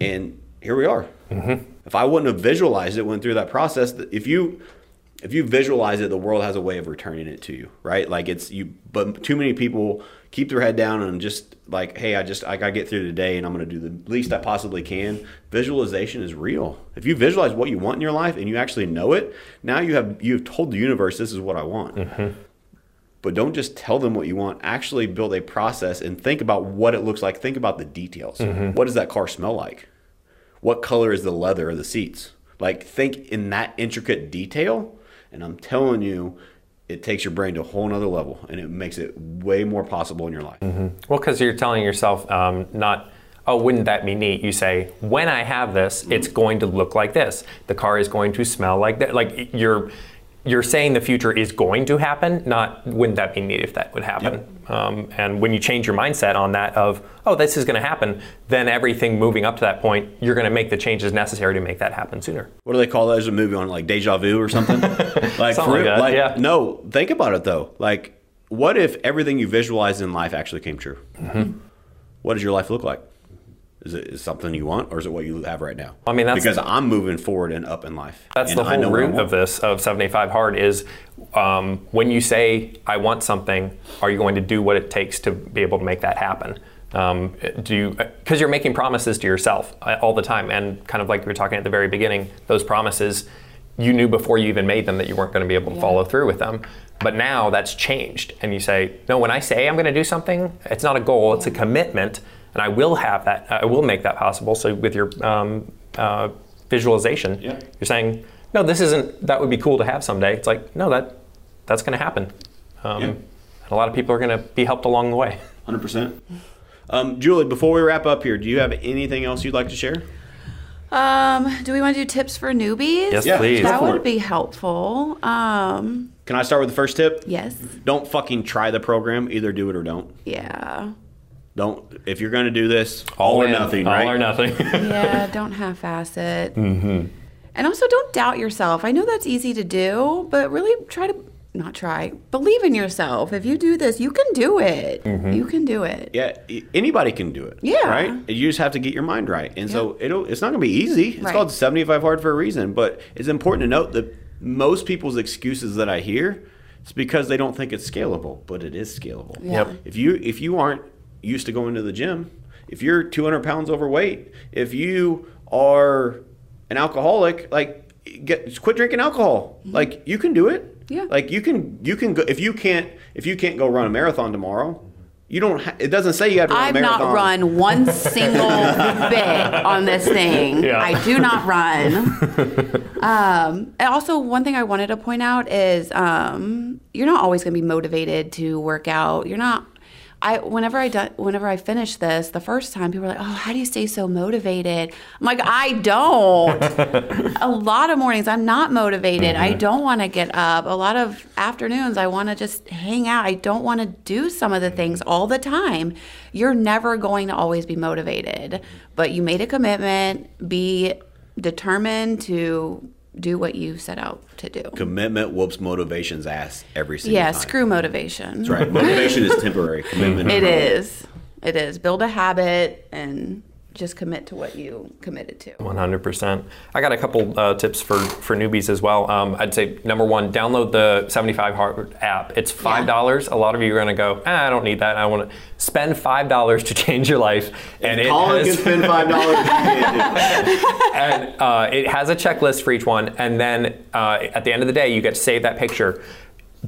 and here we are. Mm-hmm. If I wouldn't have visualized it, went through that process, if you if you visualize it, the world has a way of returning it to you, right? Like it's you, but too many people keep their head down and just like, hey, I just I gotta get through today, and I'm gonna do the least I possibly can. Visualization is real. If you visualize what you want in your life and you actually know it, now you have you've told the universe this is what I want. Mm-hmm. But don't just tell them what you want. Actually, build a process and think about what it looks like. Think about the details. Mm-hmm. What does that car smell like? What color is the leather of the seats? Like, think in that intricate detail. And I'm telling you, it takes your brain to a whole nother level and it makes it way more possible in your life. Mm-hmm. Well, because you're telling yourself um, not, oh, wouldn't that be neat? You say, when I have this, mm-hmm. it's going to look like this. The car is going to smell like that. Like you're you're saying the future is going to happen, not wouldn't that be neat if that would happen. Yep. Um, and when you change your mindset on that of, oh, this is going to happen, then everything moving up to that point, you're going to make the changes necessary to make that happen sooner. What do they call that as a movie on like deja vu or something? [laughs] like, something like, that, like, yeah. No, think about it though. Like, what if everything you visualized in life actually came true? Mm-hmm. What does your life look like? Is it is something you want, or is it what you have right now? I mean, that's because I'm moving forward and up in life. That's the whole root of this of 75 hard is um, when you say I want something, are you going to do what it takes to be able to make that happen? Um, do you because you're making promises to yourself uh, all the time, and kind of like we were talking at the very beginning, those promises you knew before you even made them that you weren't going to be able to yeah. follow through with them. But now that's changed, and you say, no, when I say I'm going to do something, it's not a goal, it's a commitment and I will have that. I will make that possible. So with your um, uh, visualization, yeah. you're saying, no, this isn't. That would be cool to have someday. It's like, no, that that's going to happen. Um, yeah. And a lot of people are going to be helped along the way. Hundred um, percent. Julie, before we wrap up here, do you have anything else you'd like to share? Um, do we want to do tips for newbies? Yes, yeah, please. That would be helpful. Um, Can I start with the first tip? Yes. Don't fucking try the program. Either do it or don't. Yeah. Don't if you're going to do this, all, all or nothing, all right? All or nothing. [laughs] yeah, [laughs] don't half-ass it. Mm-hmm. And also, don't doubt yourself. I know that's easy to do, but really try to not try. Believe in yourself. If you do this, you can do it. Mm-hmm. You can do it. Yeah, anybody can do it. Yeah, right. You just have to get your mind right, and yeah. so it'll. It's not going to be easy. It's right. called 75 hard for a reason. But it's important to note that most people's excuses that I hear, it's because they don't think it's scalable, but it is scalable. Yeah. Yep. If you if you aren't used to going to the gym, if you're 200 pounds overweight, if you are an alcoholic, like get quit drinking alcohol. Mm-hmm. Like you can do it. Yeah. Like you can you can go if you can't if you can't go run a marathon tomorrow. You don't. Ha- it doesn't say you have to. Run I've not run one single [laughs] bit on this thing. Yeah. I do not run. [laughs] um, and also, one thing I wanted to point out is um, you're not always going to be motivated to work out. You're not I whenever I do, whenever I finish this the first time, people are like, "Oh, how do you stay so motivated?" I'm like, "I don't." [laughs] a lot of mornings I'm not motivated. Mm-hmm. I don't want to get up. A lot of afternoons I want to just hang out. I don't want to do some of the things all the time. You're never going to always be motivated, but you made a commitment. Be determined to do what you set out to do. Commitment whoops motivation's ass every single yeah, time. Yeah, screw motivation. That's right. Motivation is temporary. [laughs] Commitment. It is. It is. Build a habit and just commit to what you committed to. 100%. I got a couple uh, tips for, for newbies as well. Um, I'd say number one, download the 75 Hard app. It's $5. Yeah. A lot of you are going to go, ah, I don't need that. I want to spend $5 to [laughs] change your life. And if it Colin has, can spend $5, [laughs] and uh, it has a checklist for each one. And then uh, at the end of the day, you get to save that picture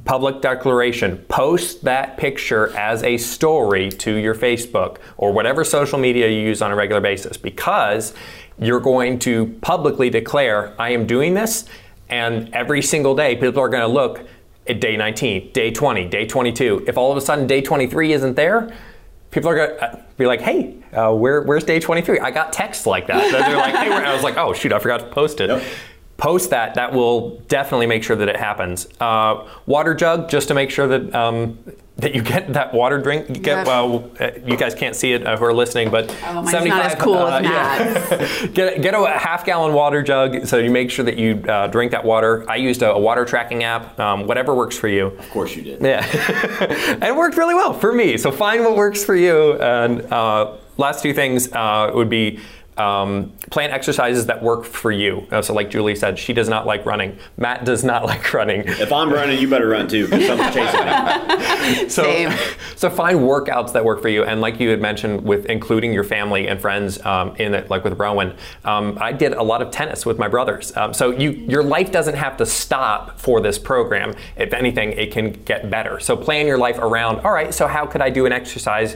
public declaration post that picture as a story to your Facebook or whatever social media you use on a regular basis because you're going to publicly declare, I am doing this, and every single day people are going to look at day 19, day 20, day 22. If all of a sudden day 23 isn't there, people are going to uh, be like, hey, uh, where, where's day 23? I got texts like that. They're like, hey, I was like, oh, shoot, I forgot to post it. Yep post that, that will definitely make sure that it happens. Uh, water jug, just to make sure that um, that you get that water drink. You get well. Uh, you guys can't see it uh, who are listening, but oh, 75, not as cool uh, as yeah. [laughs] get get a half gallon water jug so you make sure that you uh, drink that water. I used a, a water tracking app. Um, whatever works for you. Of course you did. Yeah, [laughs] and it worked really well for me. So find what works for you. And uh, last two things uh, would be um, plan exercises that work for you. Uh, so, like Julie said, she does not like running. Matt does not [laughs] like running. If I'm running, you better run too, because someone's chasing me. [laughs] so, Same. [laughs] so find workouts that work for you. And like you had mentioned, with including your family and friends um, in it, like with Rowan, um, I did a lot of tennis with my brothers. Um, so you, your life doesn't have to stop for this program. If anything, it can get better. So plan your life around. All right. So how could I do an exercise?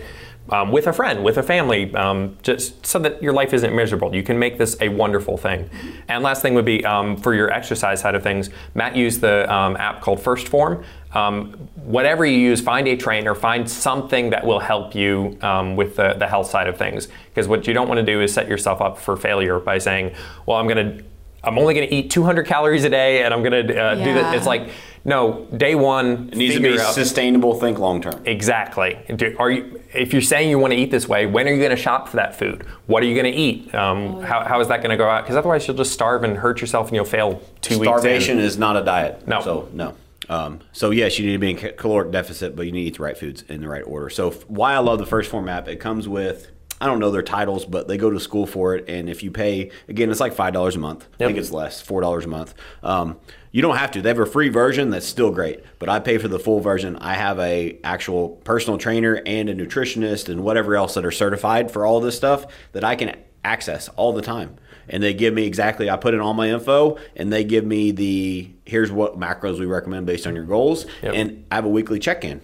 Um, with a friend, with a family, um, just so that your life isn't miserable. You can make this a wonderful thing. And last thing would be um, for your exercise side of things. Matt used the um, app called 1st Phorm. Um, whatever you use, find a trainer, find something that will help you um, with the, the health side of things. Because what you don't want to do is set yourself up for failure by saying, "Well, I'm going to." I'm only going to eat 200 calories a day, and I'm going to uh, yeah. do that. It's like no, day one. It needs to be out. sustainable. Think long term. Exactly. Are you? If you're saying you want to eat this way, when are you going to shop for that food? What are you going to eat? Um, oh, how, how is that going to go out? Because otherwise, you'll just starve and hurt yourself, and you'll fail two Starvation weeks. Starvation is not a diet. No. So no. Um, so yes, you need to be in caloric deficit, but you need to eat the right foods in the right order. So why I love the 1st Phorm app, it comes with I don't know their titles, but they go to school for it. And if you pay, again, it's like five dollars a month. Yep. I think it's less, four dollars a month. Um, you don't have to. They have a free version that's still great, but I pay for the full version. I have a actual personal trainer and a nutritionist and whatever else that are certified for all this stuff that I can access all the time. And they give me exactly. I put in all my info, and they give me the here's what macros we recommend based on your goals, yep. and I have a weekly check in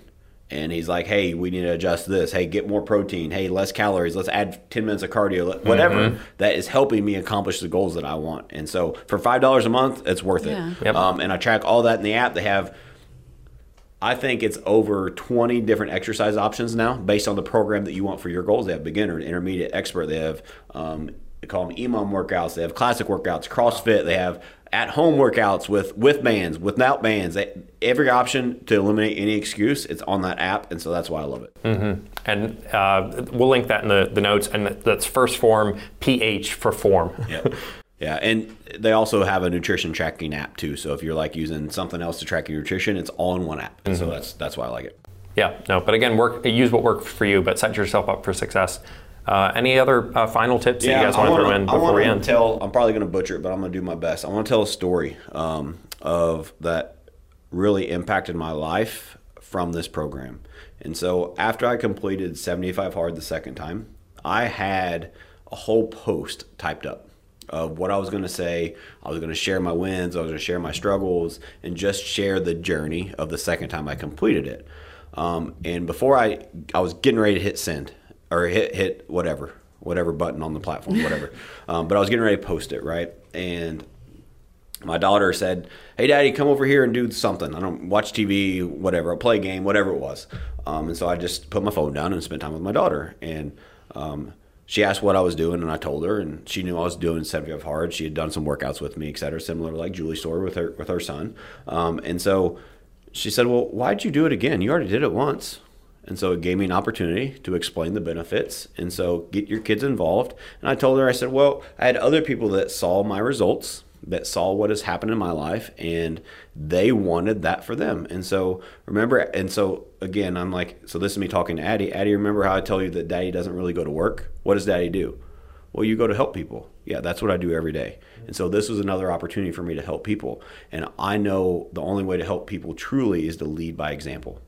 and he's like, "Hey, we need to adjust this. Hey, get more protein. Hey, less calories. Let's add ten minutes of cardio. Whatever mm-hmm. that is helping me accomplish the goals that I want." And so, for five dollars a month, it's worth yeah. it. Yep. Um, and I track all that in the app. They have, I think it's over twenty different exercise options now, based on the program that you want for your goals. They have beginner, intermediate, expert. They have um, they call them EMOM workouts. They have classic workouts, CrossFit. They have at home workouts with with bands, without bands. Every option to eliminate any excuse, it's on that app, and so that's why I love it. Mm-hmm. And uh, we'll link that in the, the notes, and that's 1st Phorm PH for form. [laughs] yeah. Yeah, and they also have a nutrition tracking app too. So if you're like using something else to track your nutrition, it's all in one app. Mm-hmm. So that's that's why I like it. Yeah, no, but again, work use what works for you, but set yourself up for success. Uh, any other uh, final tips yeah, that you guys want to throw in before we end? Tell, I'm probably going to butcher it, but I'm going to do my best. I want to tell a story um, of that really impacted my life from this program. And so after I completed 75 hard the second time, I had a whole post typed up of what I was going to say. I was going to share my wins, I was going to share my struggles, and just share the journey of the second time I completed it. Um, and before I, I was getting ready to hit send, or hit hit whatever whatever button on the platform, whatever. [laughs] um, but I was getting ready to post it, right? And my daughter said, "Hey, Daddy, come over here and do something. I don't watch TV, whatever, I'll play a game, whatever it was." Um, and so I just put my phone down and spent time with my daughter. And um, she asked what I was doing, and I told her, and she knew I was doing 75 hard. She had done some workouts with me, et cetera, similar like Julie's story with her with her son. Um, and so she said, "Well, why'd you do it again? You already did it once." And so it gave me an opportunity to explain the benefits. And so get your kids involved. And I told her, I said, well, I had other people that saw my results, that saw what has happened in my life, and they wanted that for them. And so remember, and so again, I'm like, so this is me talking to Addie. Addie, remember how I tell you that daddy doesn't really go to work? What does daddy do? Well, you go to help people. Yeah, that's what I do every day. And so this was another opportunity for me to help people. And I know the only way to help people truly is to lead by example.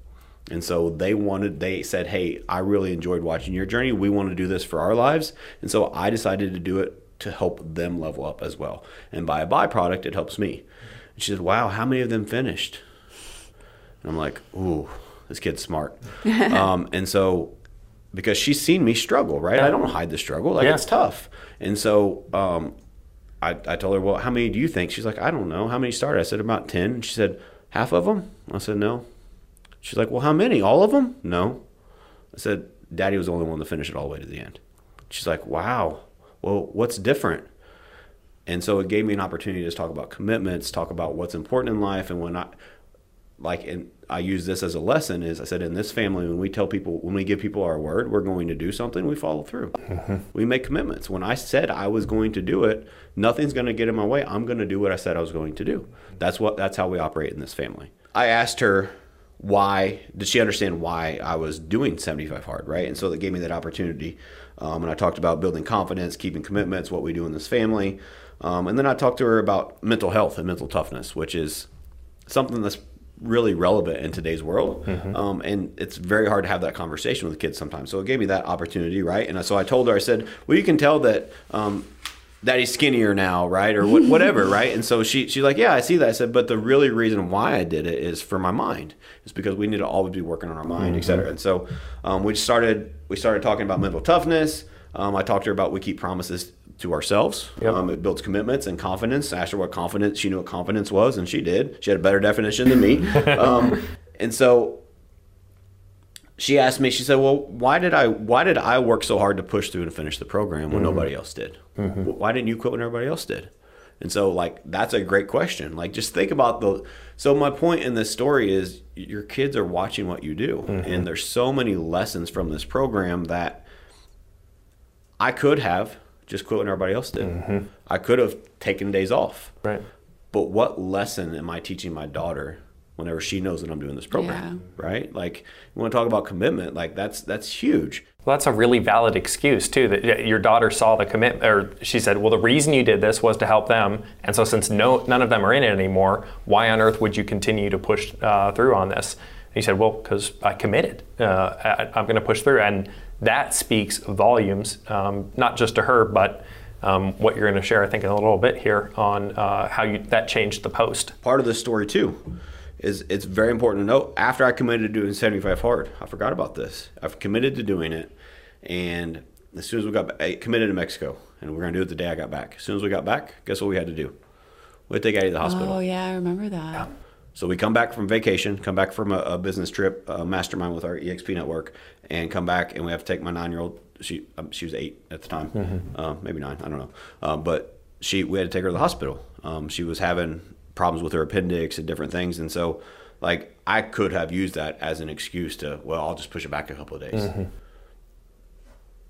And so they wanted, they said, Hey, I really enjoyed watching your journey. We want to do this for our lives. And so I decided to do it to help them level up as well. And by a byproduct, it helps me. And she said, Wow, how many of them finished? And I'm like, Ooh, this kid's smart. [laughs] um, and so, because she's seen me struggle, right? I don't hide the struggle. Like, Yeah. it's tough. And so, um, I, I told her, Well, how many do you think? She's like, I don't know. How many started? I said, About 10. And she said, Half of them? I said, No. She's like, Well, how many? All of them? No. I said, Daddy was the only one to finish it all the way to the end. She's like, Wow. Well, what's different? And so it gave me an opportunity to talk about commitments, talk about what's important in life. And when I, like, and I use this as a lesson is I said, in this family, when we tell people, when we give people our word, we're going to do something, we follow through. Mm-hmm. We make commitments. When I said I was going to do it, nothing's going to get in my way. I'm going to do what I said I was going to do. That's what, that's how we operate in this family. I asked her, why did she understand why I was doing 75 hard, right? And so that gave me that opportunity. Um, and I talked about building confidence, keeping commitments, what we do in this family. Um, and then I talked to her about mental health and mental toughness, which is something that's really relevant in today's world. Um, and it's very hard to have that conversation with kids sometimes. So it gave me that opportunity, right? And so I told her, I said, well, you can tell that um, he's skinnier now, right? Or what, whatever, [laughs] right? And so she, she's like, yeah, I see that. I said, but the really reason why I did it is for my mind. It's because we need to always be working on our mind, et cetera. And so um, we started, we started talking about mental toughness. Um, I talked to her about we keep promises to ourselves. Yep. Um, it builds commitments and confidence. I asked her what confidence, she knew what confidence was, and she did. She had a better definition than me. [laughs] um, and so she asked me, she said, well, why did I, why did I work so hard to push through and finish the program when mm-hmm. nobody else did? Mm-hmm. W- Why didn't you quit when everybody else did? And so like, that's a great question. Like, just think about the, so my point in this story is your kids are watching what you do. Mm-hmm. And there's so many lessons from this program that I could have just quit when everybody else did. I could have taken days off. Right. But what lesson am I teaching my daughter whenever she knows that I'm doing this program? Right? Like you want to talk about commitment, like that's that's huge. Well, that's a really valid excuse too. That your daughter saw the commitment, or she said, "Well, the reason you did this was to help them, and so since no none of them are in it anymore, why on earth would you continue to push uh, through on this?" And he said, "Well, because I committed. Uh, I, I'm going to push through," and that speaks volumes, um, not just to her, but um, what you're going to share, I think, in a little bit here on uh, how you that changed the post. Part of the story too is it's very important to note after I committed to doing 75 hard, I forgot about this. I've committed to doing it and as soon as we got back, I committed to Mexico and we're going to do it the day I got back. As soon as we got back, guess what we had to do? We had to take Addie to the hospital. Oh yeah, I remember that. So we come back from vacation, come back from a, a business trip, a mastermind with our EXP network, and come back and we have to take my nine-year-old. She um, she was eight at the time, uh, maybe nine, I don't know. Uh, but she we had to take her to the hospital. Um, she was having problems with her appendix and different things, and so like I could have used that as an excuse to well I'll just push it back a couple of days.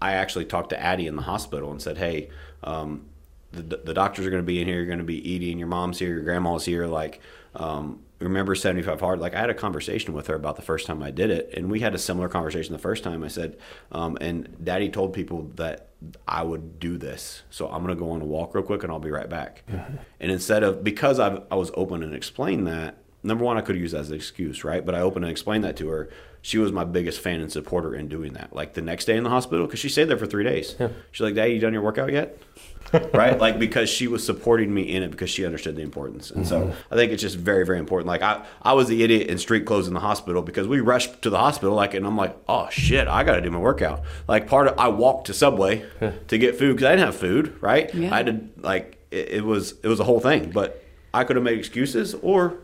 I actually talked to Addie in the hospital and said, "Hey, um, the, the doctors are going to be in here. You're going to be eating. Your mom's here. Your grandma's here. Like, um, remember 75 hard? Like, I had a conversation with her about the first time I did it, and we had a similar conversation the first time. I said, um, and Daddy told people that I would do this, so I'm going to go on a walk real quick, and I'll be right back. And instead of because I I was open and explained that. Number one, I could use that as an excuse, right? But I opened and explained that to her. She was my biggest fan and supporter in doing that. Like the next day in the hospital, because she stayed there for three days. She's like, "Daddy, you done your workout yet?" Right? Like because she was supporting me in it because she understood the importance. And so mm-hmm. I think it's just very, very important. Like I, I was the idiot in street clothes in the hospital because we rushed to the hospital. Like, and I'm like, oh shit, I got to do my workout. Like part of I walked to Subway to get food because I didn't have food. Right? Yeah. I had to like it, it was it was a whole thing. But I could have made excuses or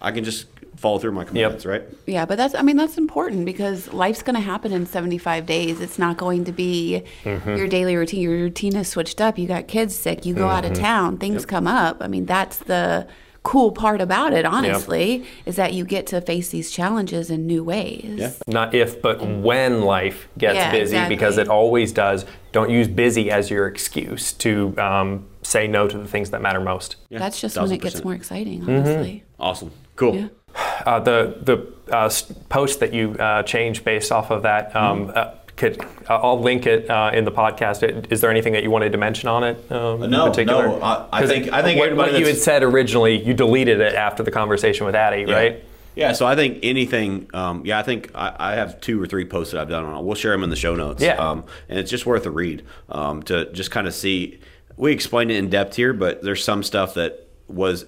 I can just follow through my commitments. Right? Yeah, but that's I mean that's important because life's going to happen in 75 days. It's not going to be mm-hmm. your daily routine. Your routine is switched up. You got kids sick, you go out of mm-hmm. town, things come up. I mean, that's the cool part about it, honestly, is that you get to face these challenges in new ways. Yeah. Not if, but when life gets Yeah, busy, exactly. because it always does. Don't use busy as your excuse to um, say no to the things that matter most. Yeah, That's just when it gets more exciting, mm-hmm. honestly. Awesome. Cool. Yeah. Uh, the the uh, post that you uh, changed based off of that. Um, uh, could I'll link it uh, in the podcast. Is there anything that you wanted to mention on it? Um, no, in particular? no. I, I think I think what, what you had said originally, you deleted it after the conversation with Addie, right? Yeah, so I think anything, um, yeah, I think I, I have two or three posts that I've done on it. We'll share them in the show notes. Yeah. Um, and it's just worth a read um, to just kind of see. We explained it in depth here, but there's some stuff that was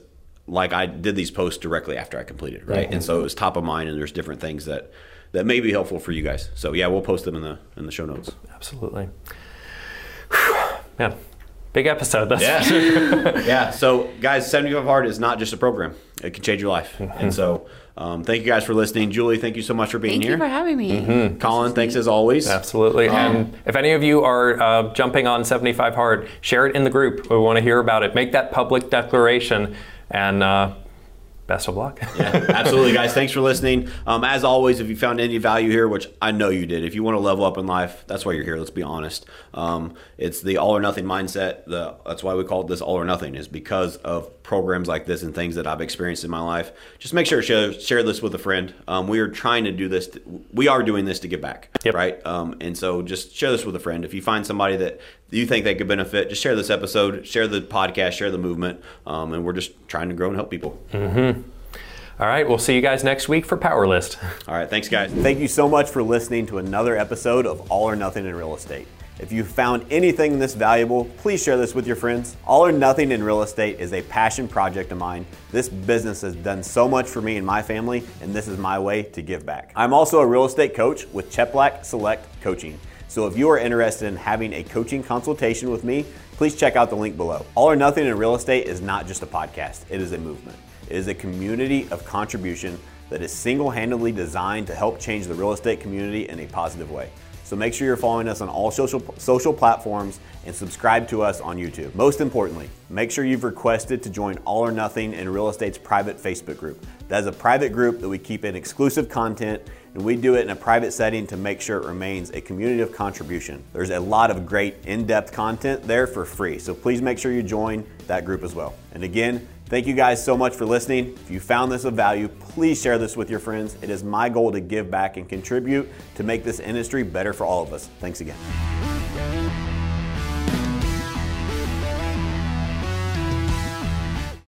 like I did these posts directly after I completed, right? And so it was top of mind, and there's different things that that may be helpful for you guys. So yeah, we'll post them in the in the show notes. Absolutely. Whew. Man, big episode. That's Yeah. sure. [laughs] yeah. So, guys, 75 Hard is not just a program, it can change your life. And so, um, thank you guys for listening. Julie, thank you so much for being Thank here. you for having me. Mm-hmm. Colin, thanks as always. Absolutely. and if any of you are uh, jumping on 75 Hard, share it in the group. We want to hear about it. Make that public declaration. And uh, best of luck. Yeah, absolutely, guys. [laughs] Thanks for listening. Um, as always, if you found any value here, which I know you did, if you want to level up in life, that's why you're here. Let's be honest. Um, it's the all or nothing mindset. The that's why we call it this all or nothing is because of programs like this and things that I've experienced in my life. Just make sure to share, share this with a friend. Um, we are trying to do this. To, we are doing this to give back, Yep. right? Um, and so just share this with a friend. If you find somebody that you think they could benefit, just share this episode, share the podcast, share the movement, um, and we're just trying to grow and help people. All right. We'll see you guys next week for Power List. [laughs] All right, thanks, guys. Thank you so much for listening to another episode of All or Nothing in Real Estate. If you found anything this valuable, please share this with your friends. All or Nothing in Real Estate is a passion project of mine. This business has done so much for me and my family, and this is my way to give back. I'm also a real estate coach with Cheplack Select Coaching. So if you are interested in having a coaching consultation with me, please check out the link below. All or Nothing in Real Estate is not just a podcast, it is a movement. It is a community of contribution that is single handedly designed to help change the real estate community in a positive way. So make sure you're following us on all social, social platforms and subscribe to us on YouTube. Most importantly, make sure you've requested to join All or Nothing in Real Estate's private Facebook group. That is a private group that we keep in exclusive content and we do it in a private setting to make sure it remains a community of contribution. There's a lot of great in depth content there for free, so please make sure you join that group as well. And again, Thank you guys so much for listening. If you found this of value, please share this with your friends. It is my goal to give back and contribute to make this industry better for all of us. Thanks again.